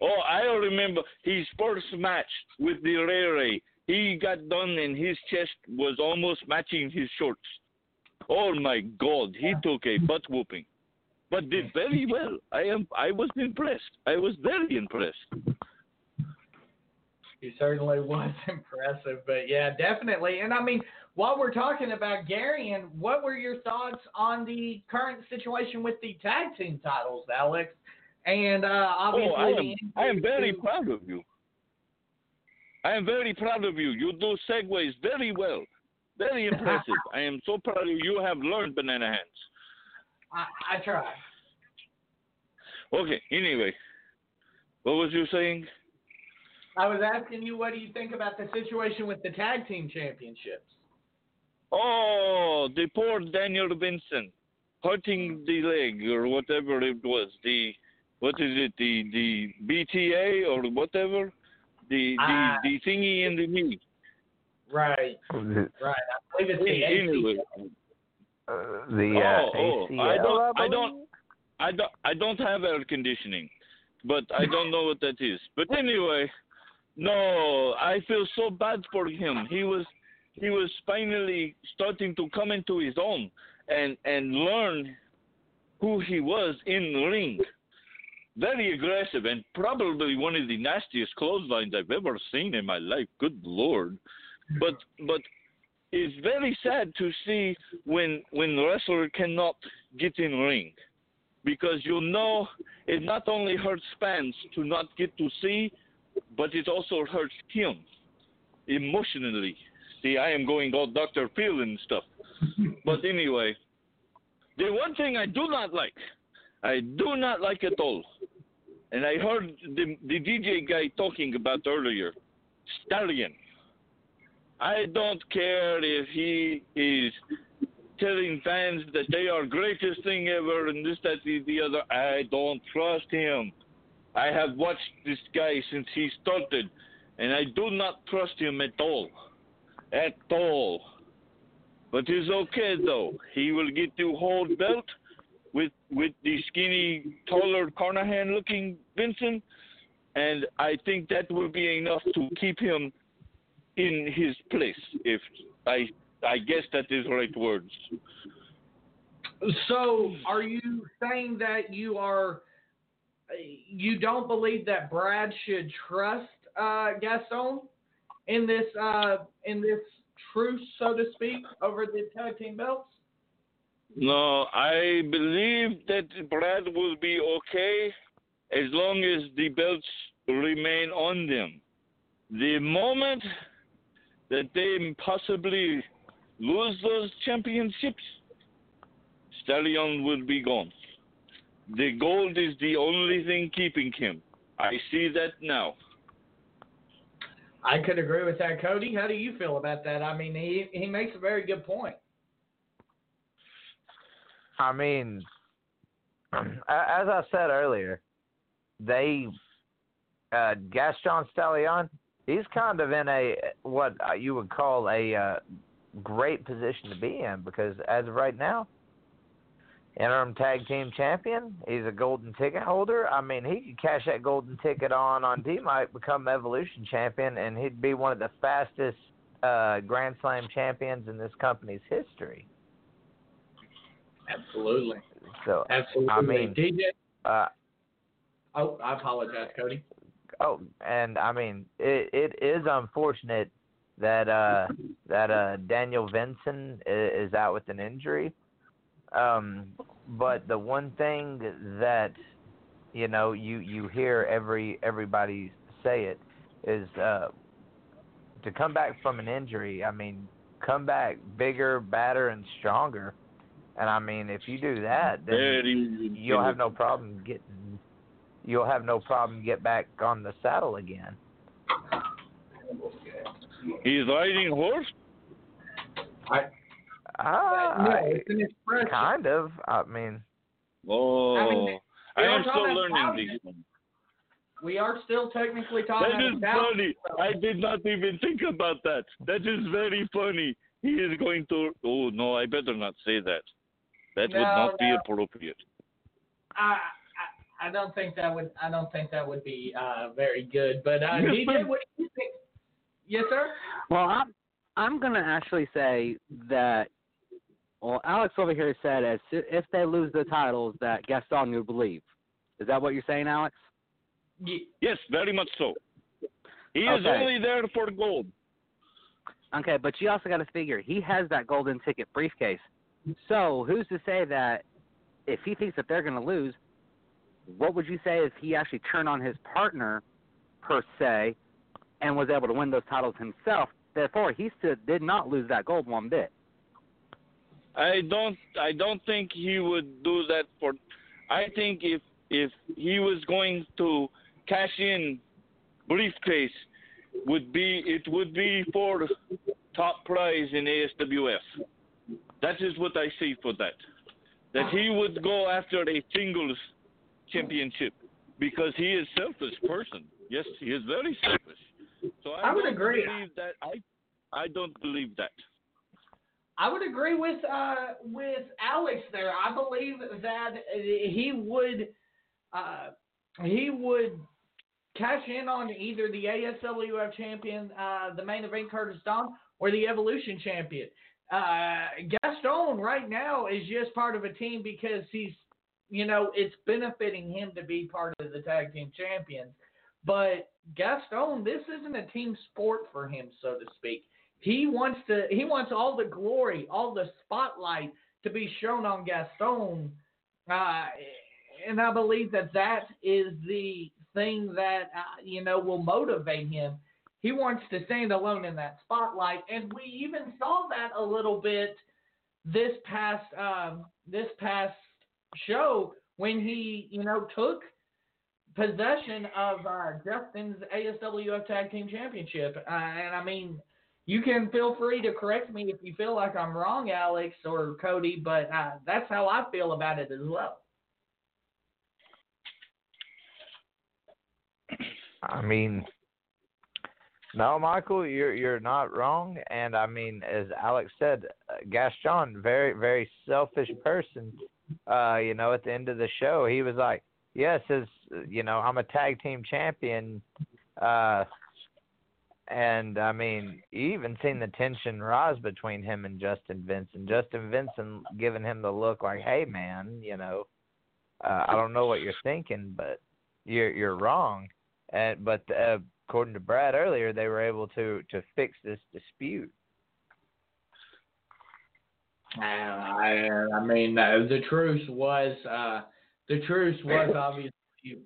Oh, I remember his first match with the Rere. He got done and his chest was almost matching his shorts. Oh my God, he took a butt whooping, but did very well. I am. I was impressed. I was very impressed. He certainly was impressive, but yeah, definitely. And I mean, while we're talking about Gary, and what were your thoughts on the current situation with the tag team titles, Alex? And uh, obviously, oh, I am, I am very proud of you. I am very proud of you. You do segues very well. Very impressive. I am so proud of you. You have learned banana hands. I, I try. Okay, anyway. What was you saying? I was asking you, what do you think about the situation with the tag team championships? Oh, the poor Daniel Vincent hurting the leg or whatever it was. The what is it? The the BTA or whatever. The the Ah. the thingy in the knee. Right, right. I believe it's the Anyway. ACL. the uh, oh, oh, ACL, I don't, I believe? don't, I don't, I don't have air conditioning, but I don't know what that is. But anyway, no, I feel so bad for him. He was, he was finally starting to come into his own and and learn who he was in the ring. Very aggressive and probably one of the nastiest clotheslines I've ever seen in my life. Good lord. But but it's very sad to see when when wrestler cannot get in ring because you know it not only hurts fans to not get to see, but it also hurts him emotionally. See, I am going all Dr. Phil and stuff. but anyway, the one thing I do not like, I do not like at all, and I heard the the DJ guy talking about earlier, Stallion. I don't care if he is telling fans that they are greatest thing ever and this, that, the, the other. I don't trust him. I have watched this guy since he started, and I do not trust him at all. At all. But it's okay though. He will get to hold belt with with the skinny, taller Carnahan looking Vincent, and I think that will be enough to keep him in his place. If I I guess that is right words. So, are you saying that you are you don't believe that Brad should trust uh, Gaston in this uh, in this truce, so to speak, over the tag team belts? No, I believe that Brad will be okay as long as the belts remain on them. The moment that they possibly lose those championships, Stallion will be gone. The gold is the only thing keeping him. I see that now. I could agree with that, Cody. How do you feel about that? I mean, he he makes a very good point. I mean, as I said earlier, they uh, Gaston Stallion, he's kind of in a what you would call a uh, great position to be in because as of right now, interim tag team champion, he's a golden ticket holder. I mean, he could cash that golden ticket on on D Mike become Evolution champion, and he'd be one of the fastest uh, Grand Slam champions in this company's history. Absolutely. So Absolutely. I mean, DJ. uh, Oh, I apologize, Cody. Oh, and I mean, it it is unfortunate that uh that uh Daniel Vincent is, is out with an injury. Um, but the one thing that you know you you hear every everybody say it is uh to come back from an injury. I mean, come back bigger, badder, and stronger. And I mean, if you do that, then you'll have no problem getting you'll have no problem get back on the saddle again. He's riding horse. I, Ah, no, it's an expression. kind of. I mean, Oh, I mean, I am still learning thousands. this. We are still technically talking That is about funny. I did not even think about that. That is very funny. He is going to. Oh no, I better not say that. That would No, not be appropriate. I, I don't think that would. I don't think that would be uh, very good. But uh, Yes, DJ, what do you think? Yes, sir. Well, I'm I'm gonna actually say that. Well, Alex over here said as if they lose the titles, that Gaston would believe. Is that what you're saying, Alex? Yes, very much so. He is only there for the gold. Okay, but you also got to figure he has that golden ticket briefcase. So who's to say that if he thinks that they're going to lose, what would you say if he actually turned on his partner per se and was able to win those titles himself? Therefore, he still did not lose that gold one bit. I don't I don't think he would do that for I think if if he was going to cash in briefcase would be it would be for top prize in ASWF. That is what I see for that. That he would go after a singles championship because he is selfish person. Yes, he is very selfish. So I, I would agree. believe that I I don't believe that. I would agree with uh, with Alex there. I believe that he would uh, he would cash in on either the ASWF champion, uh, the main event Curtis Dawn, or the Evolution champion. Uh, Gaston right now is just part of a team because he's you know it's benefiting him to be part of the tag team champions. But Gaston, this isn't a team sport for him, so to speak. He wants to. He wants all the glory, all the spotlight to be shown on Gaston, uh, and I believe that that is the thing that uh, you know will motivate him. He wants to stand alone in that spotlight, and we even saw that a little bit this past um, this past show when he you know took possession of uh, Justin's ASWF Tag Team Championship, uh, and I mean you can feel free to correct me if you feel like I'm wrong, Alex or Cody, but uh, that's how I feel about it as well. I mean, no, Michael, you're you're not wrong, and I mean, as Alex said, uh, Gaston, very very selfish person. Uh, you know, at the end of the show, he was like, "Yes, as you know, I'm a tag team champion." Uh, and I mean, you even seen the tension rise between him and Justin Vincent. Justin Vincent giving him the look like, "Hey, man, you know, uh, I don't know what you're thinking, but you're you're wrong." And but uh, according to Brad earlier, they were able to to fix this dispute. I, I mean, uh, the truce was uh, the truce was obviously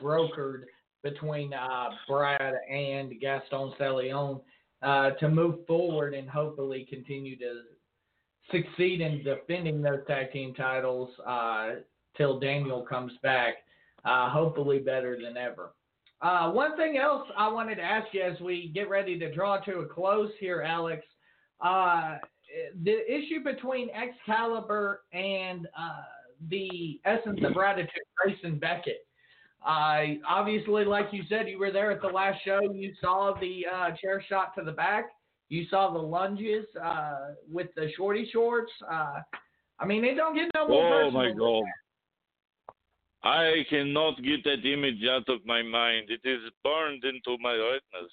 brokered between uh, Brad and Gaston Stallion uh, to move forward and hopefully continue to succeed in defending those tag team titles uh, till Daniel comes back, uh, hopefully better than ever. Uh, one thing else I wanted to ask you as we get ready to draw to a close here, Alex. The issue between Excalibur and uh, the Essence of Gratitude, Grayson Beckett. Uh, obviously, like you said, you were there at the last show. You saw the uh, chair shot to the back. You saw the lunges uh, with the shorty shorts. Uh, I mean, they don't get no more Oh my God. I cannot get that image out of my mind. It is burned into my retinas.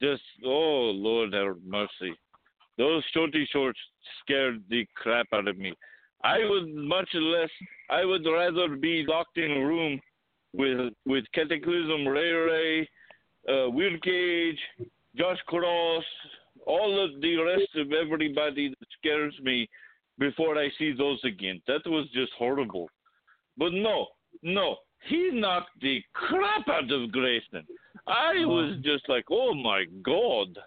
Just, oh, Lord have mercy. Those shorty shorts scared the crap out of me. I would much less, I would rather be locked in a room with with Cataclysm, Ray Ray, uh, Cage, Josh Cross, all of the rest of everybody that scares me before I see those again. That was just horrible. But no, no, he knocked the crap out of Grayson. I was just like, oh my god,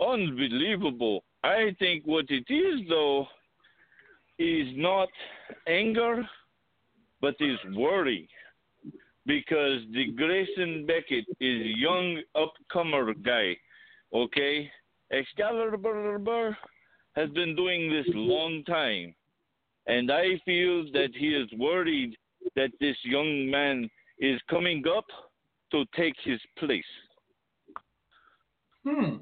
unbelievable. I think what it is though is not anger, but is worry. Because the Grayson Beckett is young upcomer guy, okay? Excalibur has been doing this long time, and I feel that he is worried that this young man is coming up to take his place. Hmm.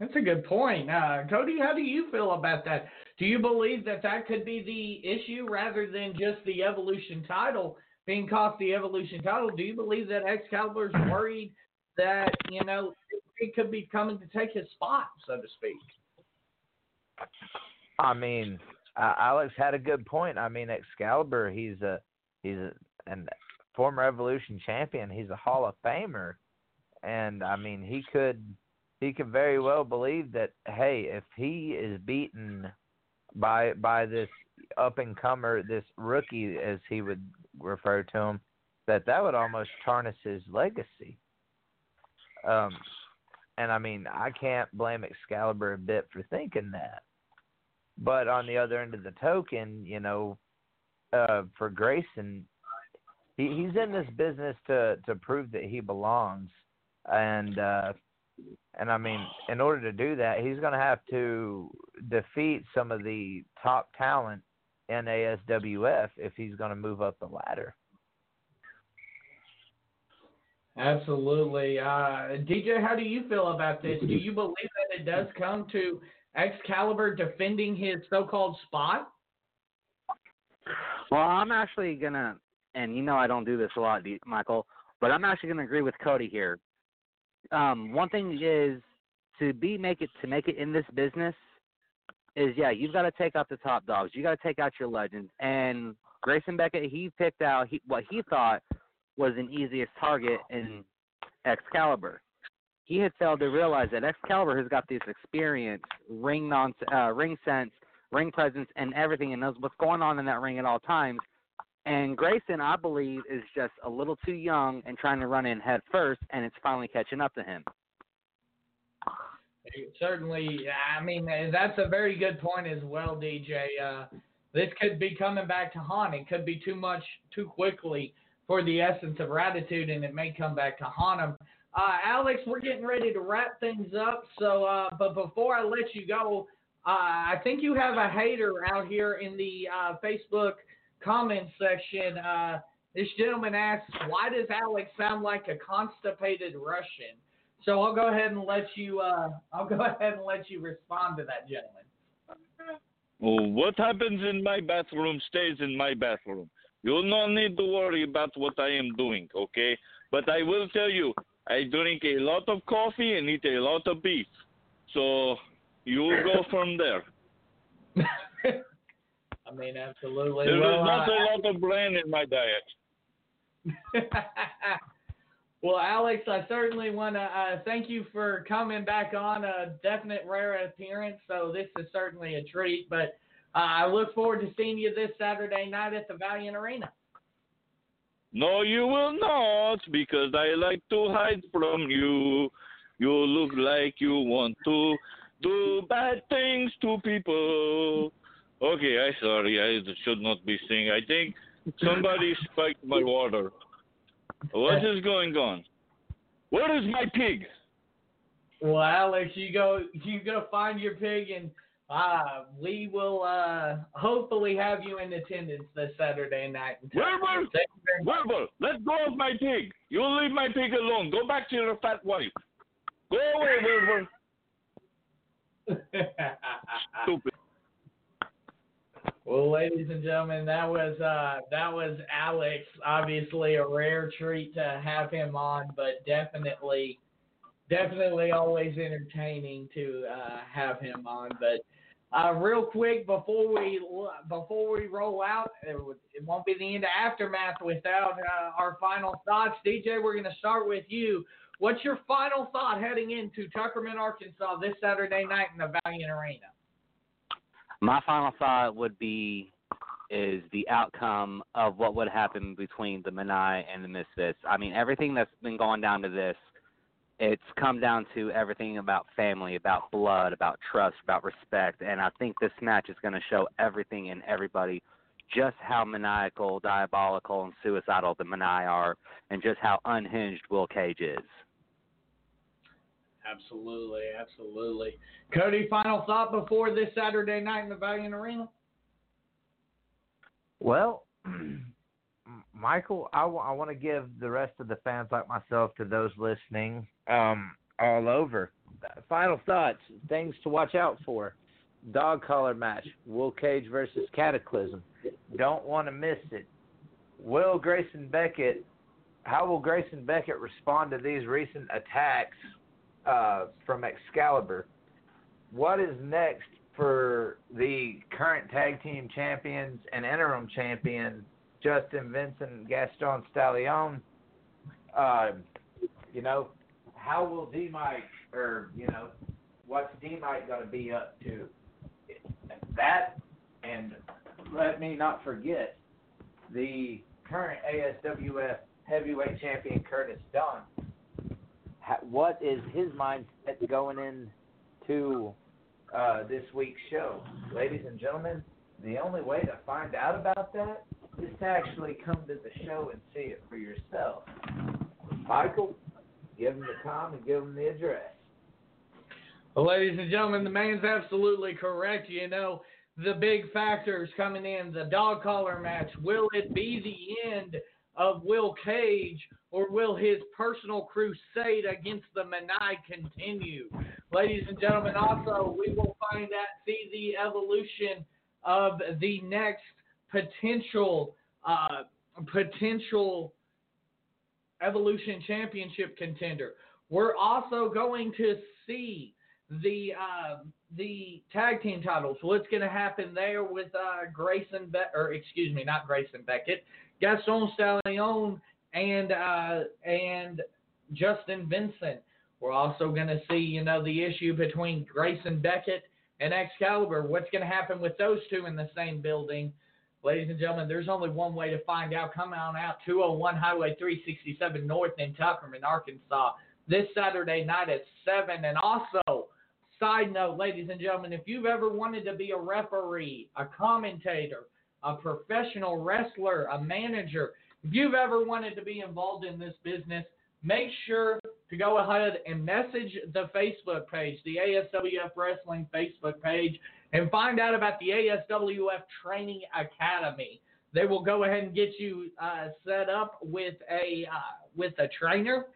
That's a good point. Uh, Cody, how do you feel about that? Do you believe that that could be the issue rather than just the evolution title being cost the Evolution title. Do you believe that Excalibur's worried that you know he could be coming to take his spot, so to speak? I mean, uh, Alex had a good point. I mean, Excalibur, he's a he's a former Evolution champion. He's a Hall of Famer, and I mean, he could he could very well believe that hey, if he is beaten by by this up and comer, this rookie as he would refer to him, that that would almost tarnish his legacy. Um, and I mean, I can't blame Excalibur a bit for thinking that. But on the other end of the token, you know, uh, for Grayson, he, he's in this business to to prove that he belongs, and uh, and I mean, in order to do that, he's going to have to defeat some of the top talent in ASWF if he's going to move up the ladder. Absolutely. Uh, DJ, how do you feel about this? Do you believe that it does come to Excalibur defending his so-called spot? Well, I'm actually gonna, and you know I don't do this a lot, Michael, but I'm actually gonna agree with Cody here. Um, one thing is to be make it to make it in this business is yeah, you've got to take out the top dogs. You got to take out your legends. And Grayson Beckett, he picked out he, what he thought was an easiest target in Excalibur. He had failed to realize that Excalibur has got this experience, ring non, uh, ring sense, ring presence, and everything, and knows what's going on in that ring at all times. And Grayson, I believe, is just a little too young and trying to run in head first, and it's finally catching up to him. Certainly, I mean that's a very good point as well, DJ. Uh, this could be coming back to haunt. It could be too much too quickly for the essence of Gratitude, and it may come back to haunt him. Uh, Alex, we're getting ready to wrap things up. So, uh, but before I let you go, uh, I think you have a hater out here in the uh, Facebook comment section. Uh, this gentleman asks, "Why does Alex sound like a constipated Russian?" So I'll go ahead and let you. Uh, I'll go ahead and let you respond to that gentleman. Well, what happens in my bathroom stays in my bathroom. You no need to worry about what I am doing, okay? But I will tell you, I drink a lot of coffee and eat a lot of beef. So you go from there. I mean, absolutely. There is well, not uh, a lot of bran in my diet. well, Alex, I certainly want to uh, thank you for coming back on. A definite rare appearance, so this is certainly a treat. But uh, I look forward to seeing you this Saturday night at the Valiant Arena. No, you will not, because I like to hide from you. You look like you want to do bad things to people. Okay, I sorry, I should not be singing. I think somebody spiked my water. What is going on? Where is my pig? Well, Alex, you go you go find your pig, and uh, we will uh, hopefully have you in attendance this Saturday night. Wilbur, Wilbur, let go of my pig. You leave my pig alone. Go back to your fat wife. Go away, Wilbur. Stupid. Well, ladies and gentlemen, that was uh, that was Alex. Obviously, a rare treat to have him on, but definitely, definitely always entertaining to uh, have him on. But uh, real quick before we before we roll out, it, it won't be the end of aftermath without uh, our final thoughts. DJ, we're going to start with you. What's your final thought heading into Tuckerman, Arkansas this Saturday night in the Valiant Arena? My final thought would be is the outcome of what would happen between the Maniae and the Misfits. I mean, everything that's been going down to this, it's come down to everything about family, about blood, about trust, about respect, and I think this match is going to show everything and everybody just how maniacal, diabolical, and suicidal the Maniae are, and just how unhinged Will Cage is. Absolutely, absolutely. Cody, final thought before this Saturday night in the Valiant Arena? Well, Michael, I want to give the rest of the fans like myself to those listening um, all over. Final thoughts, things to watch out for. Dog collar match, Will Cage versus Cataclysm. Don't want to miss it. will Grayson Beckett? How will Grayson Beckett respond to these recent attacks uh, from Excalibur? What is next for the current tag team champions and interim champion Justin Vincent Gaston Stallion? Uh, you know, how will D Mike or you know, what's D Mike going to be up to? That and let me not forget the current ASWF heavyweight champion Curtis Dunn. Ha- What is his mindset going into uh, this week's show? Ladies and gentlemen, the only way to find out about that is to actually come to the show and see it for yourself. Michael, give him the time and give him the address. Well, ladies and gentlemen, the man's absolutely correct. You know, the big factors coming in the dog collar match. Will it be the end of Will Cage or will his personal crusade against the Maniae continue? Ladies and gentlemen, also, we will find out, see the evolution of the next potential, uh, potential Evolution Championship contender. We're also going to see the uh, the tag team titles. What's going to happen there with uh, Grayson or excuse me, not Grayson Beckett, Gaston Stallion and uh, and Justin Vincent. We're also going to see, you know, the issue between Grayson Beckett and Excalibur. What's going to happen with those two in the same building? Ladies and gentlemen, there's only one way to find out. Come on out, 201 Highway 367 North in Tuckerman, Arkansas, this Saturday night at 7. And also, side note, ladies and gentlemen, if you've ever wanted to be a referee, a commentator, a professional wrestler, a manager, if you've ever wanted to be involved in this business, make sure to go ahead and message the Facebook page, the ASWF Wrestling Facebook page, and find out about the ASWF Training Academy. They will go ahead and get you uh, set up with a uh, with a trainer,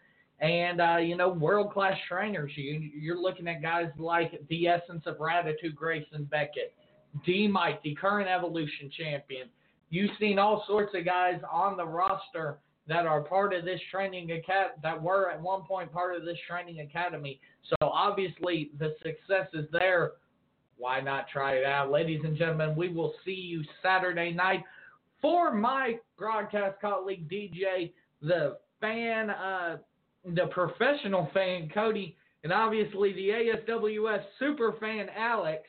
and uh, you know world class trainers. You, you're looking at guys like the Essence of Gratitude, Grayson Beckett, D Mike, the current Evolution champion. You've seen all sorts of guys on the roster that are part of this training academy, that were at one point part of this training academy. So obviously the success is there. Why not try it out? Ladies and gentlemen, we will see you Saturday night for my broadcast colleague DJ, the fan, uh, the professional fan Cody, and obviously the ASWF super fan Alex.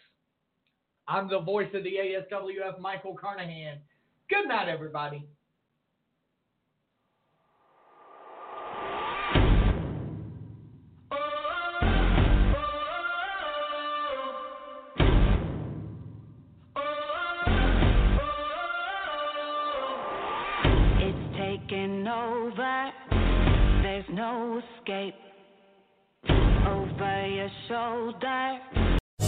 I'm the voice of the ASWF Michael Carnahan. Good night, everybody. It's taking over. There's no escape. Over your shoulder.